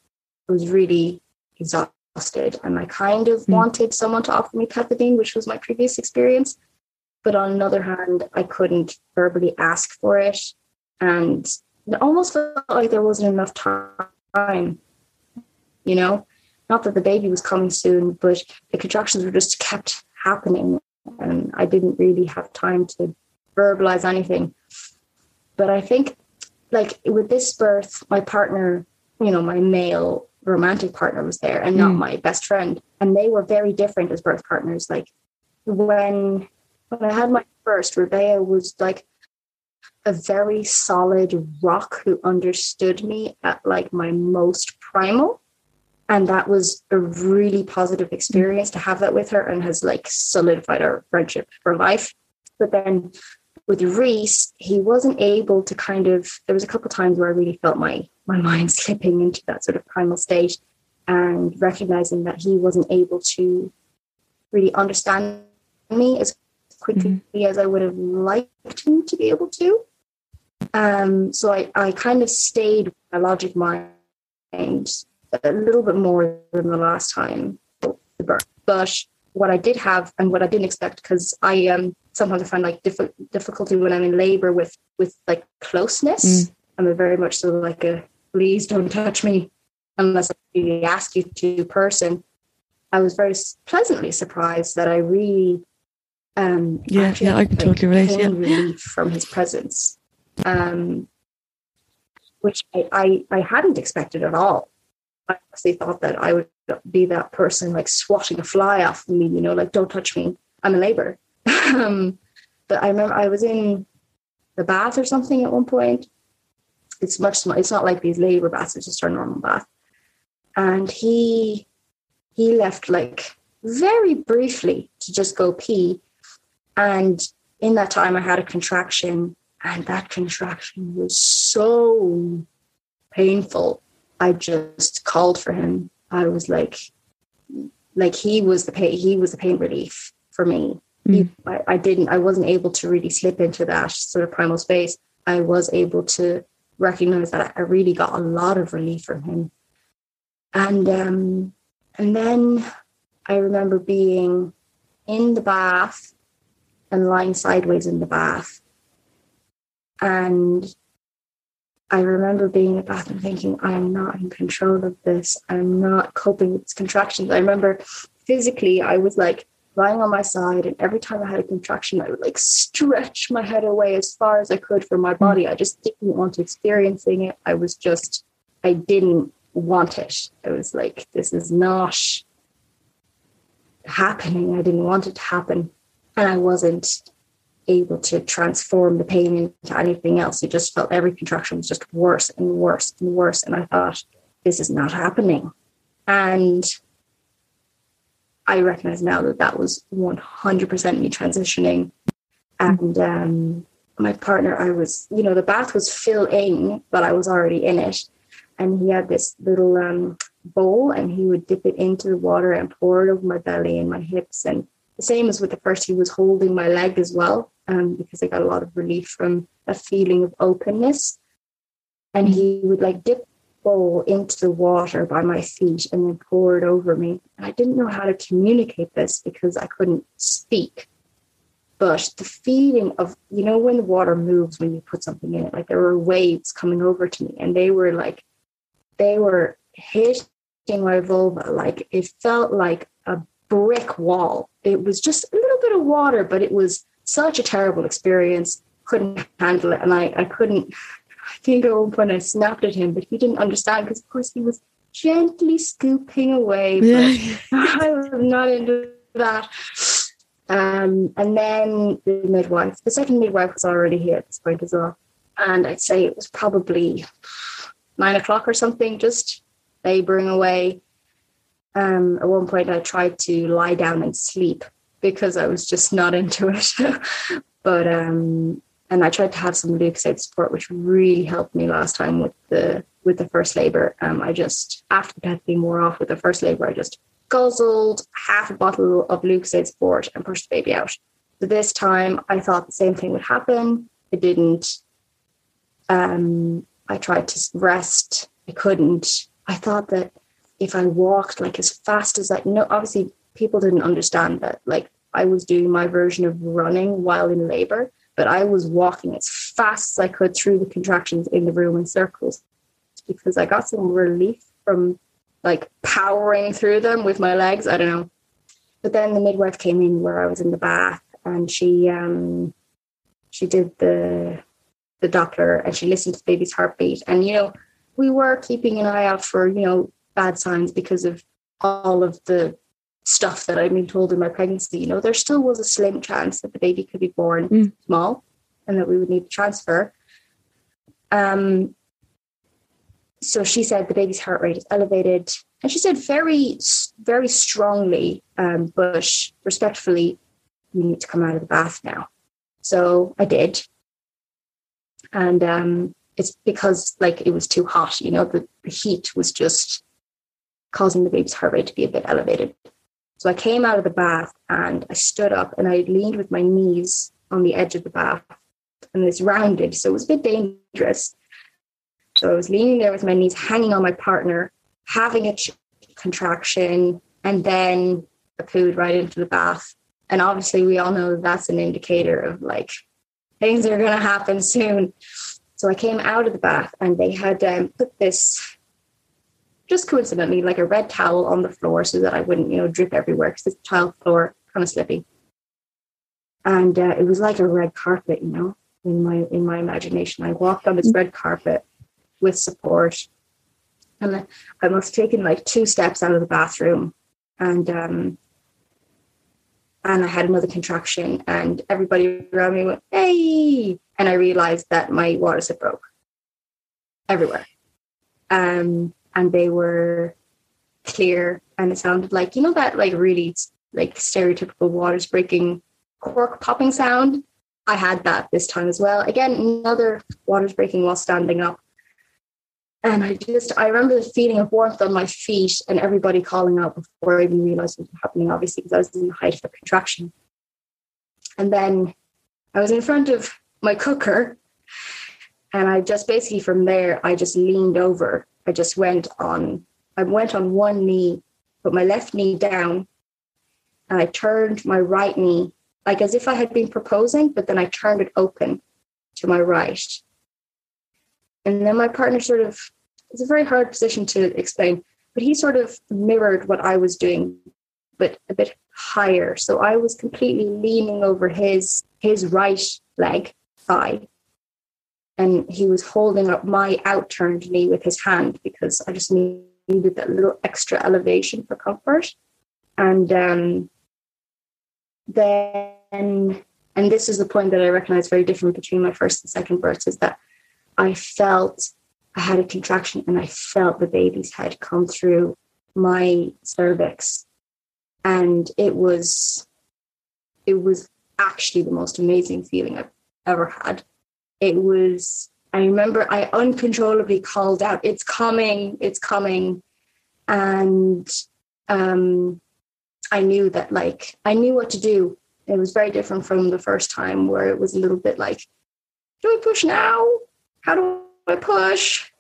I was really exhausted and I kind of mm. wanted someone to offer me pethidine, which was my previous experience. But on another hand, I couldn't verbally ask for it. And it almost felt like there wasn't enough time, you know? Not that the baby was coming soon, but the contractions were just kept happening. And I didn't really have time to verbalize anything. But I think, like with this birth, my partner, you know, my male romantic partner was there and not mm. my best friend. And they were very different as birth partners. Like when when I had my first, Rebecca was like a very solid rock who understood me at like my most primal and that was a really positive experience to have that with her and has like solidified our friendship for life but then with reese he wasn't able to kind of there was a couple of times where i really felt my my mind slipping into that sort of primal state and recognizing that he wasn't able to really understand me as quickly mm-hmm. as i would have liked him to be able to um, so I, I kind of stayed with my logic mind a little bit more than the last time. But what I did have and what I didn't expect, because I um sometimes I find like diff- difficulty when I'm in labor with with like closeness. Mm. I'm a very much so like a please don't touch me unless I really ask you to person. I was very pleasantly surprised that I really um yeah yeah I can like, totally relate yeah. relief from his presence um which I, I I hadn't expected at all I honestly thought that I would be that person like swatting a fly off me, you know, like don't touch me, I'm in labor. um, but I remember I was in the bath or something at one point. It's much small, it's not like these labor baths; it's just our normal bath. And he he left like very briefly to just go pee, and in that time I had a contraction, and that contraction was so painful I just called for him. I was like, like he was the pain, he was the pain relief for me. Mm. He, I, I didn't, I wasn't able to really slip into that sort of primal space. I was able to recognize that I really got a lot of relief from him. And um, and then I remember being in the bath and lying sideways in the bath. And I remember being in the bathroom thinking, I'm not in control of this. I'm not coping with these contractions. I remember physically, I was like lying on my side, and every time I had a contraction, I would like stretch my head away as far as I could from my hmm. body. I just didn't want to experiencing it. I was just, I didn't want it. I was like, this is not happening. I didn't want it to happen. And I wasn't able to transform the pain into anything else. It just felt every contraction was just worse and worse and worse. And I thought, this is not happening. And I recognize now that that was 100% me transitioning. And um, my partner, I was, you know, the bath was filling, but I was already in it. And he had this little um, bowl and he would dip it into the water and pour it over my belly and my hips. And the same as with the first, he was holding my leg as well um, because I got a lot of relief from a feeling of openness. And he would like dip bowl into the water by my feet and then pour it over me. And I didn't know how to communicate this because I couldn't speak. But the feeling of, you know, when the water moves when you put something in it, like there were waves coming over to me and they were like, they were hitting my vulva. Like it felt like a brick wall. It was just a little bit of water, but it was such a terrible experience. Couldn't handle it, and I, I couldn't. I think at one point I snapped at him, but he didn't understand because, of course, he was gently scooping away. Yeah. I was not into that. Um, and then the midwife, the second midwife was already here at this point as well. And I'd say it was probably nine o'clock or something, just laboring away. Um, at one point, I tried to lie down and sleep, because I was just not into it. but um, and I tried to have some Lucozade Sport, which really helped me last time with the with the first labor. Um, I just after the pethidine wore off with the first labor, I just guzzled half a bottle of Lucozade Sport and pushed the baby out. So this time, I thought the same thing would happen. It didn't. Um, I tried to rest. I couldn't. I thought that if I walked like as fast as I, no, obviously people didn't understand that like I was doing my version of running while in labor, but I was walking as fast as I could through the contractions in the room in circles because I got some relief from like powering through them with my legs. I don't know. But then the midwife came in where I was in the bath and she um she did the the Doppler and she listened to the baby's heartbeat. And you know, we were keeping an eye out for, you know, bad signs because of all of the stuff that I'd been told in my pregnancy, you know, there still was a slim chance that the baby could be born mm. small and that we would need to transfer. Um, so she said the baby's heart rate is elevated. And she said very, very strongly, um, but respectfully, you need to come out of the bath now. So I did. And um, it's because like it was too hot, you know, the, the heat was just causing the baby's heart rate to be a bit elevated. So I came out of the bath and I stood up and I leaned with my knees on the edge of the bath and it's rounded. So it was a bit dangerous. So I was leaning there with my knees hanging on my partner, having a contraction, and then I pooed right into the bath. And obviously, we all know that that's an indicator of like things are going to happen soon. So I came out of the bath and they had um, put this, just coincidentally, like a red towel on the floor so that I wouldn't, you know, drip everywhere because the tile floor kind of slippy. And uh, it was like a red carpet, you know, in my in my imagination. I walked on this red carpet with support. And I must have taken like two steps out of the bathroom and um and I had another contraction and everybody around me went, Hey and I realized that my waters had broke everywhere. Um and they were clear and it sounded like, you know, that like really like stereotypical waters breaking cork popping sound. I had that this time as well. Again, another waters breaking while standing up. And I just, I remember the feeling of warmth on my feet and everybody calling out before I even realized what was happening, obviously, because I was in the height of the contraction. And then I was in front of my cooker. And I just basically from there, I just leaned over. I just went on, I went on one knee, put my left knee down, and I turned my right knee, like as if I had been proposing, but then I turned it open to my right. And then my partner sort of it's a very hard position to explain, but he sort of mirrored what I was doing, but a bit higher. So I was completely leaning over his his right leg thigh. And he was holding up my outturned knee with his hand because I just needed that little extra elevation for comfort. And um, then, and this is the point that I recognize very different between my first and second births is that I felt I had a contraction and I felt the baby's head come through my cervix. And it was it was actually the most amazing feeling I've ever had. It was I remember I uncontrollably called out, it's coming, it's coming. And um I knew that like I knew what to do. It was very different from the first time where it was a little bit like, do I push now? How do I push?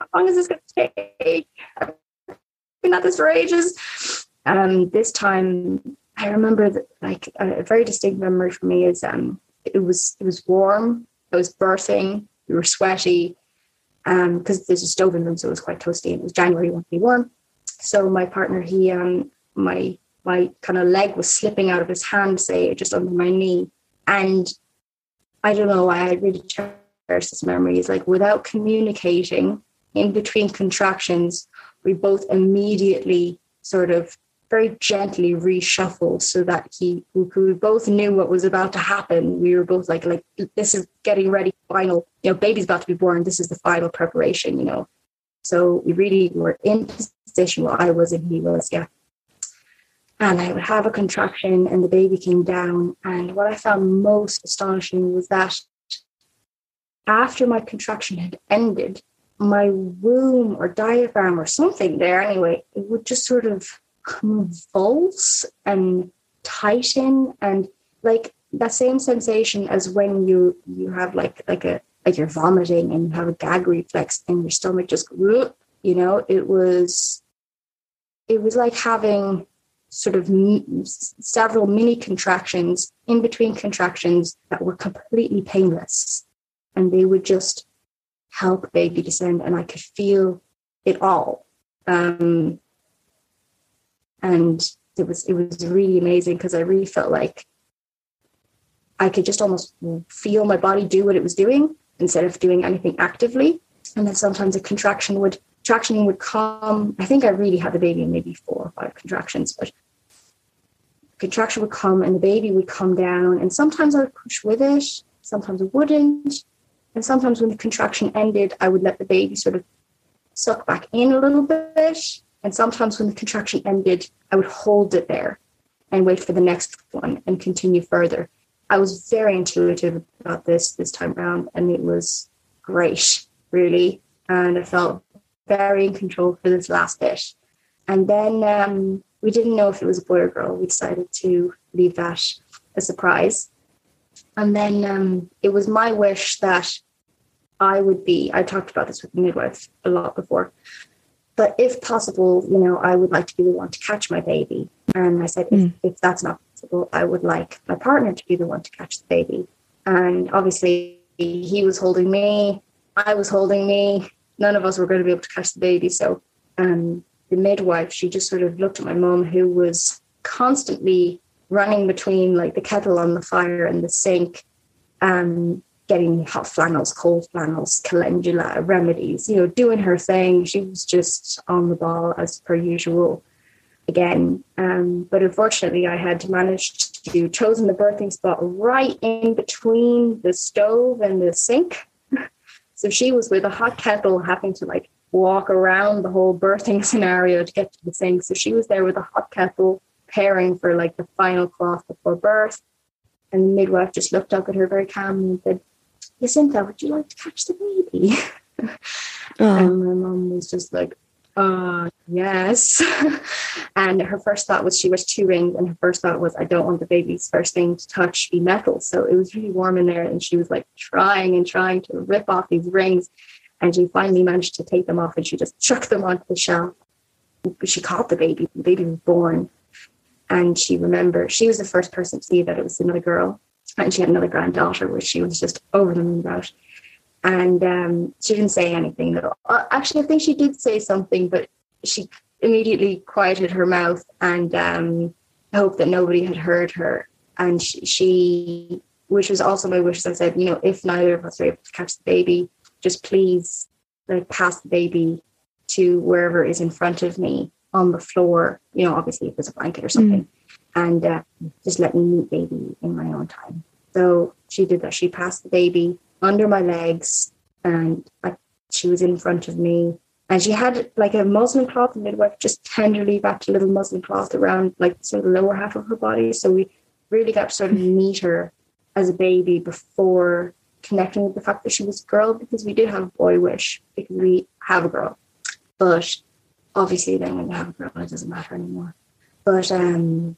How long is this going to take? I've been at this for ages. Um, this time, I remember that like a, very distinct memory for me is um, it was it was warm. I was birthing. We were sweaty because um, there's a stove in the room, so it was quite toasty. It was January, wanted to be warm. So my partner, he um, my my kind of leg was slipping out of his hand, say just under my knee, and I don't know why I really cherish this memory. memories, like without communicating in between contractions, we both immediately sort of very gently reshuffled so that he we both knew what was about to happen. We were both like, like this is getting ready, final, you know, baby's about to be born. This is the final preparation, you know. So we really were in position where I was and he was, yeah. And I would have a contraction and the baby came down. And what I found most astonishing was that after my contraction had ended, my womb or diaphragm or something there anyway, it would just sort of convulse and tighten and like that same sensation as when you you have like like a like you're vomiting and you have a gag reflex and your stomach just you know it was it was like having sort of several mini contractions in between contractions that were completely painless and they would just help baby descend and I could feel it all. Um, and it was it was really amazing because I really felt like I could just almost feel my body do what it was doing instead of doing anything actively. And then sometimes a contraction would contraction would come. I think I really had the baby in maybe four or five contractions, but contraction would come and the baby would come down. And sometimes I would push with it, sometimes I wouldn't. And sometimes when the contraction ended, I would let the baby sort of suck back in a little bit. And sometimes when the contraction ended, I would hold it there and wait for the next one and continue further. I was very intuitive about this this time around, and it was great, really. And I felt very in control for this last bit. And then um, we didn't know if it was a boy or girl. We decided to leave that a surprise. And then um, it was my wish that I would be, I talked about this with the midwife a lot before, but if possible, you know, I would like to be the one to catch my baby. And I said, mm. if, hmm. if that's not possible, I would like my partner to be the one to catch the baby. And obviously, he was holding me, I was holding me. None of us were going to be able to catch the baby. So um, the midwife, she just sort of looked at my mom, who was constantly running between like the kettle on the fire and the sink, um, getting hot flannels, cold flannels, calendula remedies, you know, doing her thing. She was just on the ball as per usual again. Um, but unfortunately, I had managed to chosen the birthing spot right in between the stove and the sink. so she was with a hot kettle having to like walk around the whole birthing scenario to get to the sink. So she was there with a hot kettle, preparing for like the final cloth before birth. And the midwife just looked up at her very calmly and said, Jacinta, would you like to catch the baby? Oh. And my mom was just like, uh, yes. and her first thought was she was two rings, and her first thought was, I don't want the baby's first thing to touch be metal. So it was really warm in there, and she was like trying and trying to rip off these rings. And she finally managed to take them off and she just chucked them onto the shelf. She caught the baby. The baby was born. And she remembered, she was the first person to see that it was another girl. And she had another granddaughter, which she was just over the moon about. And um, she didn't say anything though. Uh, actually, I think she did say something, but she immediately quieted her mouth and um, hoped that nobody had heard her. And she, she, which was also my wish, I said, you know, if neither of us are able to catch the baby, just please like pass the baby to wherever is in front of me on the floor, you know, obviously if there's a blanket or something, mm. And uh, just let me meet baby in my own time. So she did that. She passed the baby under my legs and I, she was in front of me. And she had like a muslin cloth, the midwife just tenderly wrapped a little muslin cloth around like sort of the lower half of her body. So we really got to sort of meet her as a baby before connecting with the fact that she was a girl because we did have a boy wish because we have a girl. But obviously then when you have a girl it doesn't matter anymore. But um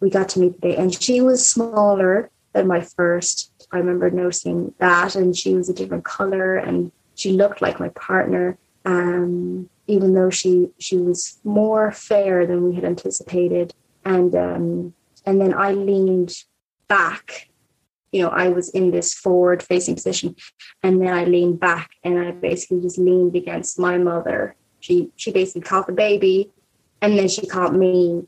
we got to meet the day and she was smaller than my first I remember noticing that, and she was a different color, and she looked like my partner. Um, even though she she was more fair than we had anticipated, and um, and then I leaned back. You know, I was in this forward facing position, and then I leaned back, and I basically just leaned against my mother. She she basically caught the baby, and then she caught me,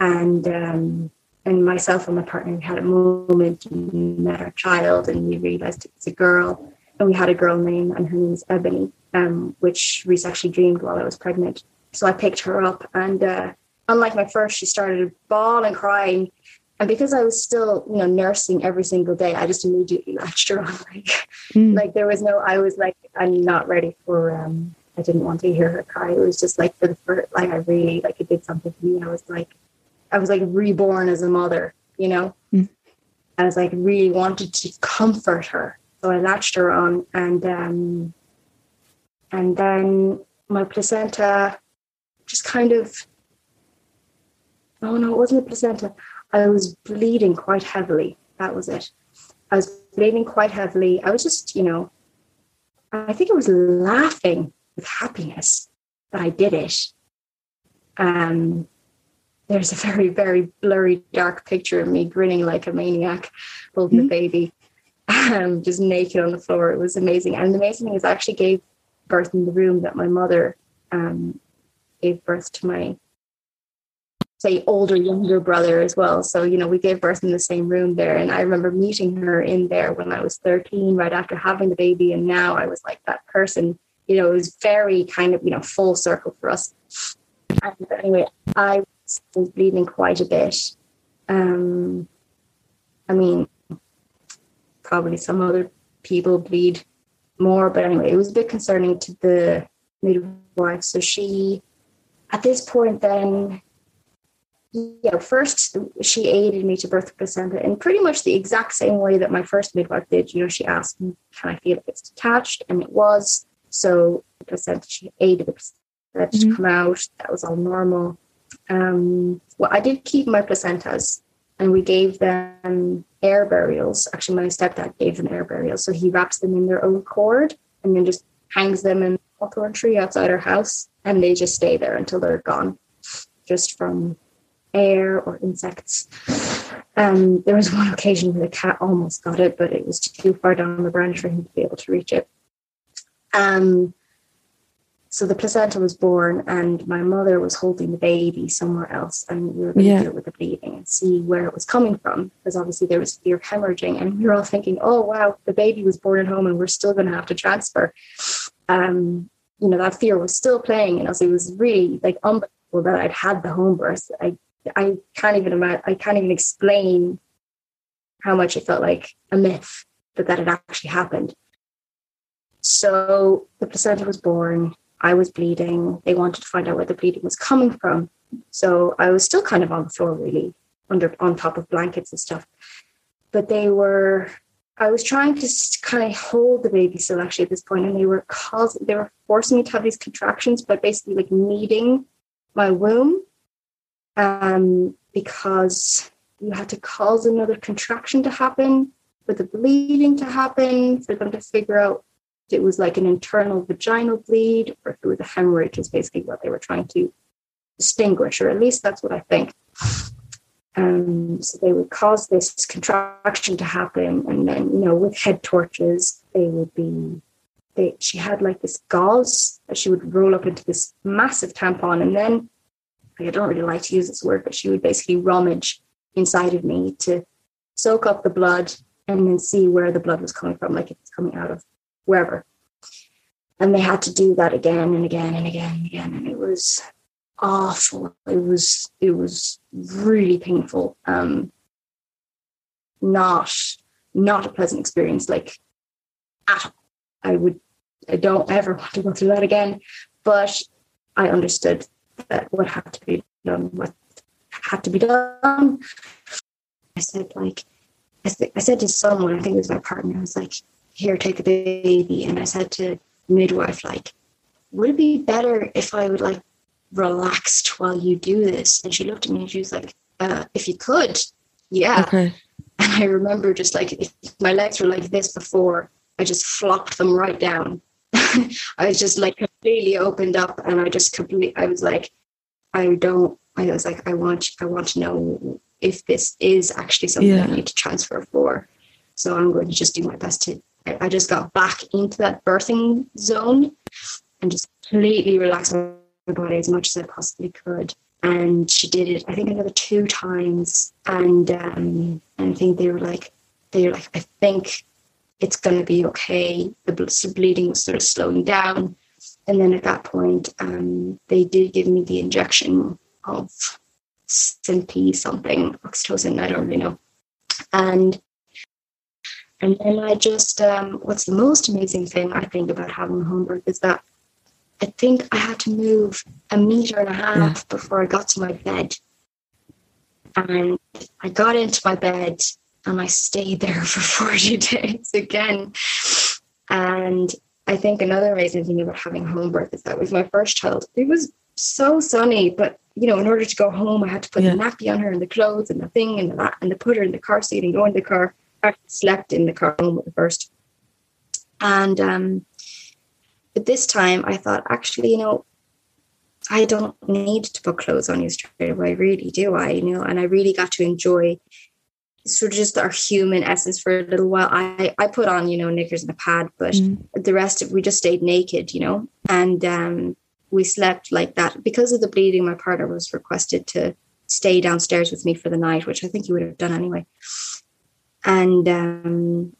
and um, and myself and my partner had a moment and met our child and we realized it was a girl. And we had a girl name and her name's ebony um, which reese actually dreamed while i was pregnant. So i picked her up and uh, unlike my first she started bawling and crying. And because i was still you know nursing every single day i just immediately latched her on like mm. like there was no i was like i'm not ready for um i didn't want to hear her cry. It was just like for the first like i really like it did something to me. I was like I was like reborn as a mother, you know. Mm. I was like really wanted to comfort her, so I latched her on, and um, and then my placenta just kind of. Oh no, it wasn't a placenta. I was bleeding quite heavily. That was it. I was bleeding quite heavily. I was just, you know, I think I was laughing with happiness that I did it. Um, there's a very, very blurry, dark picture of me grinning like a maniac holding mm-hmm. the baby, um, just naked on the floor. It was amazing. And the amazing thing is, I actually gave birth in the room that my mother um, gave birth to my, say, older, younger brother as well. So, you know, we gave birth in the same room there. And I remember meeting her in there when I was 13, right after having the baby. And now I was like that person. You know, it was very kind of, you know, full circle for us. And anyway, I was bleeding quite a bit. Um, I mean, probably some other people bleed more, but anyway, it was a bit concerning to the midwife. So she, at this point, then, yeah, first she aided me to birth the placenta in pretty much the exact same way that my first midwife did. You know, she asked me, "Can I feel if it's detached?" And it was. So the placenta, she aided the placenta mm-hmm. to come out. That was all normal. Um, well, I did keep my placentas, and we gave them air burials. Actually, my stepdad gave them air burials, so he wraps them in their own cord and then just hangs them in a hawthorn tree outside our house and they just stay there until they're gone just from air or insects. Um, there was one occasion where the cat almost got it but it was too far down the branch for him to be able to reach it. Um, so the placenta was born and my mother was holding the baby somewhere else and we were going yeah. to deal with the bleeding and see where it was coming from because obviously there was fear hemorrhaging and we were all thinking oh wow the baby was born at home and we're still going to have to transfer. Um, you know that fear was still playing in us. It was really like unbelievable that i'd had the home birth. I i can't even imagine i can't even explain how much it felt like a myth that that had actually happened. So the placenta was born I was bleeding. They wanted to find out where the bleeding was coming from. So I was still kind of on the floor, really, under on top of blankets and stuff. But they were, I was trying to kind of hold the baby still actually at this point, and they were causing, they were forcing me to have these contractions, but basically like kneading my womb, um, because you had to cause another contraction to happen for the bleeding to happen for them to figure out it was like an internal vaginal bleed or if it was a hemorrhage is basically what they were trying to distinguish, or at least that's what I think. Um, so they would cause this contraction to happen, and then you know with head torches they would be. They, she had like this gauze that she would roll up into this massive tampon, and then I don't really like to use this word, but she would basically rummage inside of me to soak up the blood and then see where the blood was coming from, like it's coming out of wherever. And they had to do that again and again and again and again. And it was awful. It was it was really painful. Um not not a pleasant experience, like at all. I would I don't ever want to go through that again. But I understood that what had to be done, what had to be done. I said, like, I, th- I said to someone, I think it was my partner, I was like, here, take the baby. And I said to midwife, like, would it be better if I would like relaxed while you do this? And she looked at me and she was like, uh, if you could, yeah. Okay. And I remember just like if my legs were like this before, I just flopped them right down. I was just like completely opened up and I just completely I was like, I don't I was like, I want I want to know if this is actually something yeah. I need to transfer for. So I'm going to just do my best to I just got back into that birthing zone and just completely relaxed my body as much as I possibly could. And she did it, I think, another two times. And um, I think they were like, they were like, I think it's going to be okay. The bleeding was sort of slowing down. And then at that point, um, they did give me the injection of simply something, oxytocin, I don't really know. And and then I just, um, what's the most amazing thing I think about having a home birth is that I think I had to move a meter and a half yeah. before I got to my bed. And I got into my bed and I stayed there for 40 days again. And I think another amazing thing about having a home birth is that with my first child, it was so sunny, but you know, in order to go home, I had to put yeah. the nappy on her and the clothes and the thing and the and the put her in the car seat and go in the car actually slept in the car home with the first. And um, but this time I thought, actually, you know, I don't need to put clothes on you straight away, really, do I? You know, and I really got to enjoy sort of just our human essence for a little while. I I put on, you know, knickers and a pad, but mm. the rest of we just stayed naked, you know, and um, we slept like that because of the bleeding. My partner was requested to stay downstairs with me for the night, which I think he would have done anyway and um,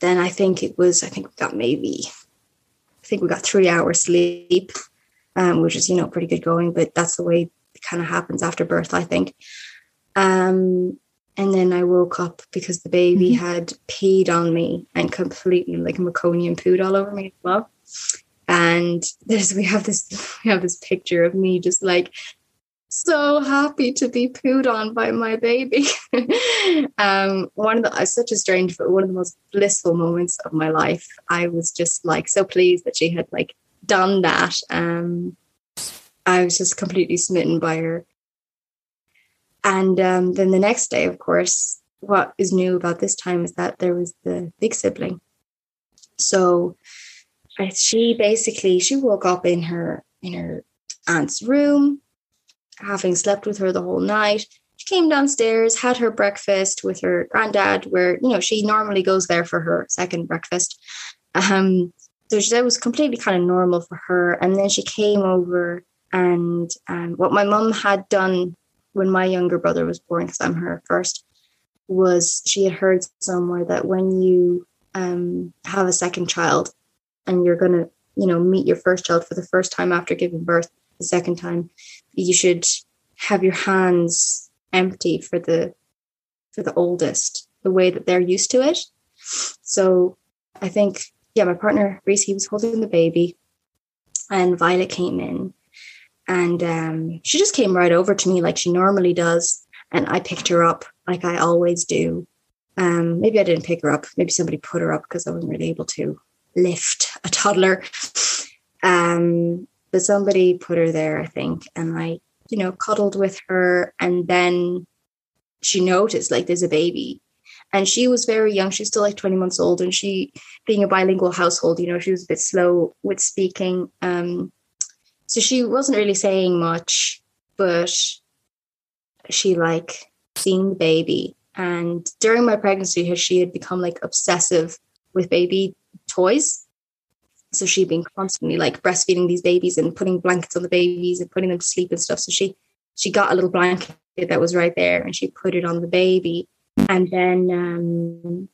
then I think it was I think we got maybe I think we got three hours sleep, um, which is you know pretty good going, but that's the way it kind of happens after birth, I think. Um, and then I woke up because the baby mm-hmm. had peed on me and completely like meconium pooed all over me as well. And there's we have this we have this picture of me just like so happy to be pooed on by my baby. um, one of the such a strange, but one of the most blissful moments of my life. I was just like so pleased that she had like done that. Um, I was just completely smitten by her. And um, then the next day, of course, what is new about this time is that there was the big sibling. So she basically she woke up in her in her aunt's room having slept with her the whole night. She came downstairs, had her breakfast with her granddad, where you know she normally goes there for her second breakfast. Um, so that was completely kind of normal for her. And then she came over, and um, what my mum had done when my younger brother was born, because I'm her first, was she had heard somewhere that when you um, have a second child and you're to, you know, meet your first child for the first time after giving birth, the second time, you should have your hands empty for the for the oldest the way that they're used to it. So i think yeah my partner reese he was holding the baby and violet came in and um, she just came right over to me like she normally does. And i picked her up like i always do. Um, maybe i didn't pick her up. Maybe somebody put her up because i wasn't really able to lift a toddler. Um, but somebody put her there, I think, and I, you know, cuddled with her, and then she noticed like there's a baby, and she was very young. She's still like 20 months old, and she, being a bilingual household, you know, she was a bit slow with speaking. Um, so she wasn't really saying much, but she like seen the baby. And during my pregnancy, she had become like obsessive with baby toys. So she'd been constantly like breastfeeding these babies and putting blankets on the babies and putting them to sleep and stuff. So she she got a little blanket that was right there and she put it on the baby. And then um,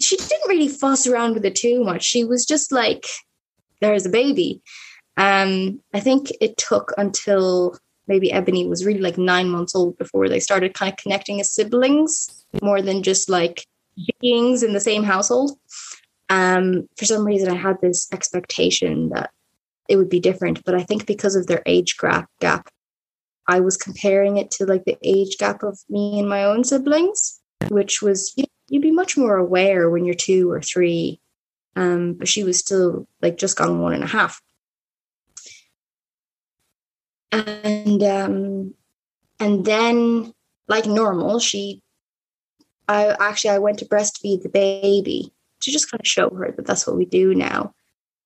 she didn't really fuss around with it too much. She was just like, there's a baby. Um, I think it took until maybe Ebony was really like nine months old before they started kind of connecting as siblings more than just like beings in the same household um, for some reason, I had this expectation that it would be different. But I think because of their age gap, gap, I was comparing it to like the age gap of me and my own siblings, which was you'd be much more aware when you're two or three. Um, but she was still like just gone one and a half. And um, and then like normal, she I actually I went to breastfeed the baby to just kind of show her that that's what we do now.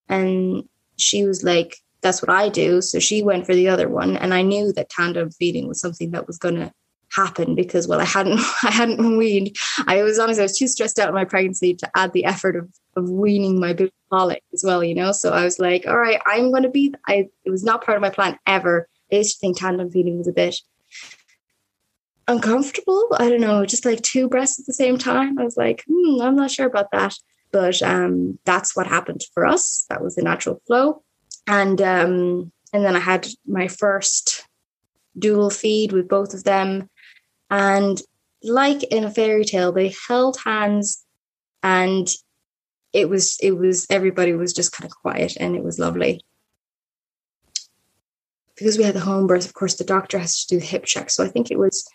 And she was like, that's what I do. So she went for the other one. And I knew that tandem feeding was something that was going to happen because well I hadn't I hadn't weaned. I was honest, I was too stressed out in my pregnancy to add the effort of of weaning my big colic as well, you know. So I was like, all right, I'm gonna be I it was not part of my plan ever. I used to think tandem feeding was a bit uncomfortable. I don't know, just like two breasts at the same time. I was like, hmm, I'm not sure about that. But um, that's what happened for us. That was the natural flow. And um, and then I had my first dual feed with both of them. And like in a fairy tale, they held hands and it was it was everybody was just kind of quiet and it was lovely because we had the home birth of course the doctor has to do the hip check so i think it was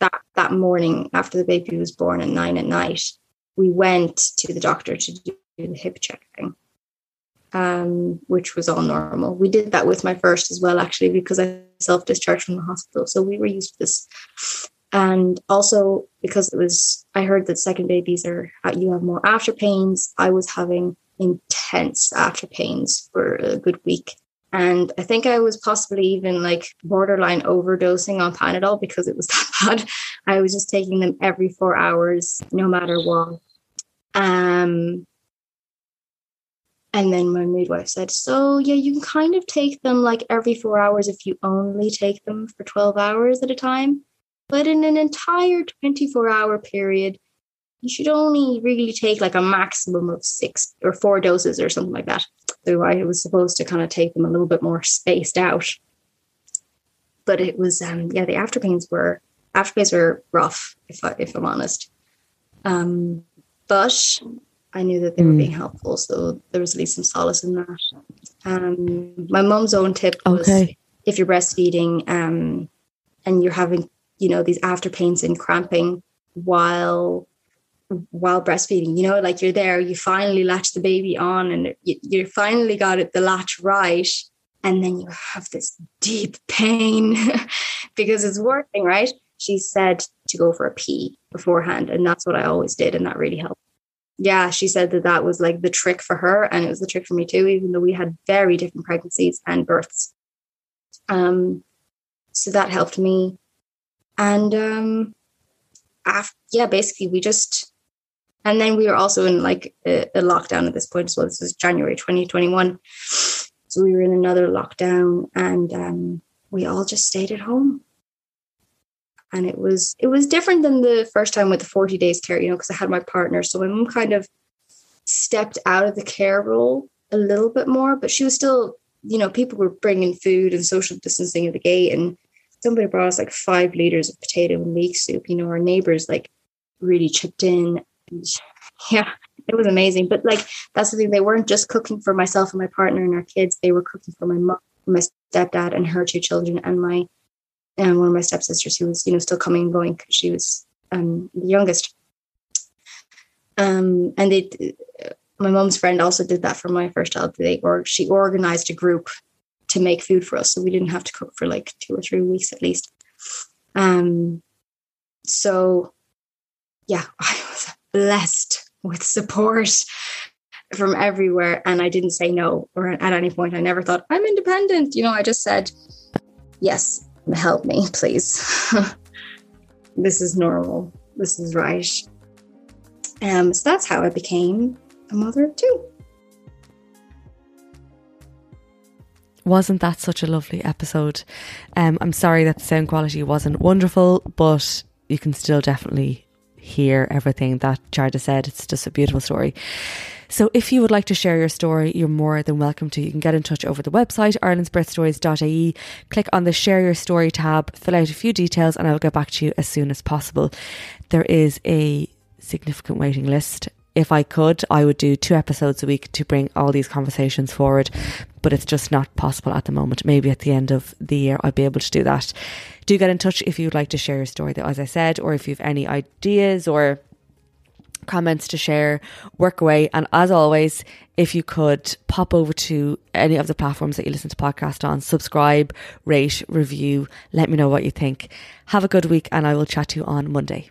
that that morning after the baby was born at nine at night, we went to the doctor to do the hip checking, um, which was all normal. We did that with my first as well, actually, because I self discharged from the hospital, so we were used to this. And also because it was, I heard that second babies are you have more after pains. I was having intense after pains for a good week and I think I was possibly even like borderline overdosing on Panadol because it was that bad. I was just taking them every four hours, no matter what. Um, and then my midwife said, So, yeah, you can kind of take them like every four hours if you only take them for 12 hours at a time. But in an entire 24 hour period, you should only really take like a maximum of six or four doses or something like that. So I was supposed to kind of take them a little bit more spaced out. But it was, um, yeah, the after pains were after pains were rough, if I, if I'm honest. Um, but I knew that they were mm. being helpful. So there was at least some solace in that. Um, my mom's own tip was okay. if you're breastfeeding um, and you're having, you know, these after pains and cramping while while breastfeeding, you know, like you're there, you finally latch the baby on and you, you finally got it the latch right. And then you have this deep pain because it's working, right? She said to go for a pee beforehand. And that's what I always did. And that really helped yeah, she said that that was like the trick for her, and it was the trick for me too, even though we had very different pregnancies and births. Um, so that helped me, and um, after yeah, basically we just, and then we were also in like a, a lockdown at this point as well. This was January twenty twenty one, so we were in another lockdown, and um, we all just stayed at home. And it was it was different than the first time with the 40 days care you know because i had my partner. So my mom kind of stepped out of the care role a little bit more but she was still you know people were bringing food and social distancing at the gate. And somebody brought us like five liters of potato and leek soup. You know our neighbors like really chipped in yeah it was amazing. But like that's the thing they weren't just cooking for myself and my partner and our kids they were cooking for my mom my stepdad and her two children and my and one of my stepsisters who was you know still coming and going because she was um, the youngest. Um, and they my mom's friend also did that for my first child. They or she organized a group to make food for us so we didn't have to cook for like two or three weeks at least. Um so yeah blessed with support from everywhere and i didn't say no or at any point i never thought i'm independent you know i just said yes help me, please. this is normal. This is right. Um, so that's how I became a mother two. Wasn't that such a lovely episode? Um, I'm sorry that the sound quality wasn't wonderful, but you can still definitely hear everything that Charda said. It's just a beautiful story. So if you would like to share your story, you're more than welcome to. You can get in touch over the website, irelandsbirthstories.ie, click on the share your story tab, fill out a few details, and I'll get back to you as soon as possible. There is a significant waiting list. If I could, I would do two episodes a week to bring all these conversations forward, but it's just not possible at the moment. Maybe at the end of the year, I'll be able to do that. Do get in touch if you'd like to share your story, as I said, or if you have any ideas or comments to share, work away. And as always, if you could pop over to any of the platforms that you listen to podcast on, subscribe, rate, review, let me know what you think. Have a good week and I will chat to you on Monday.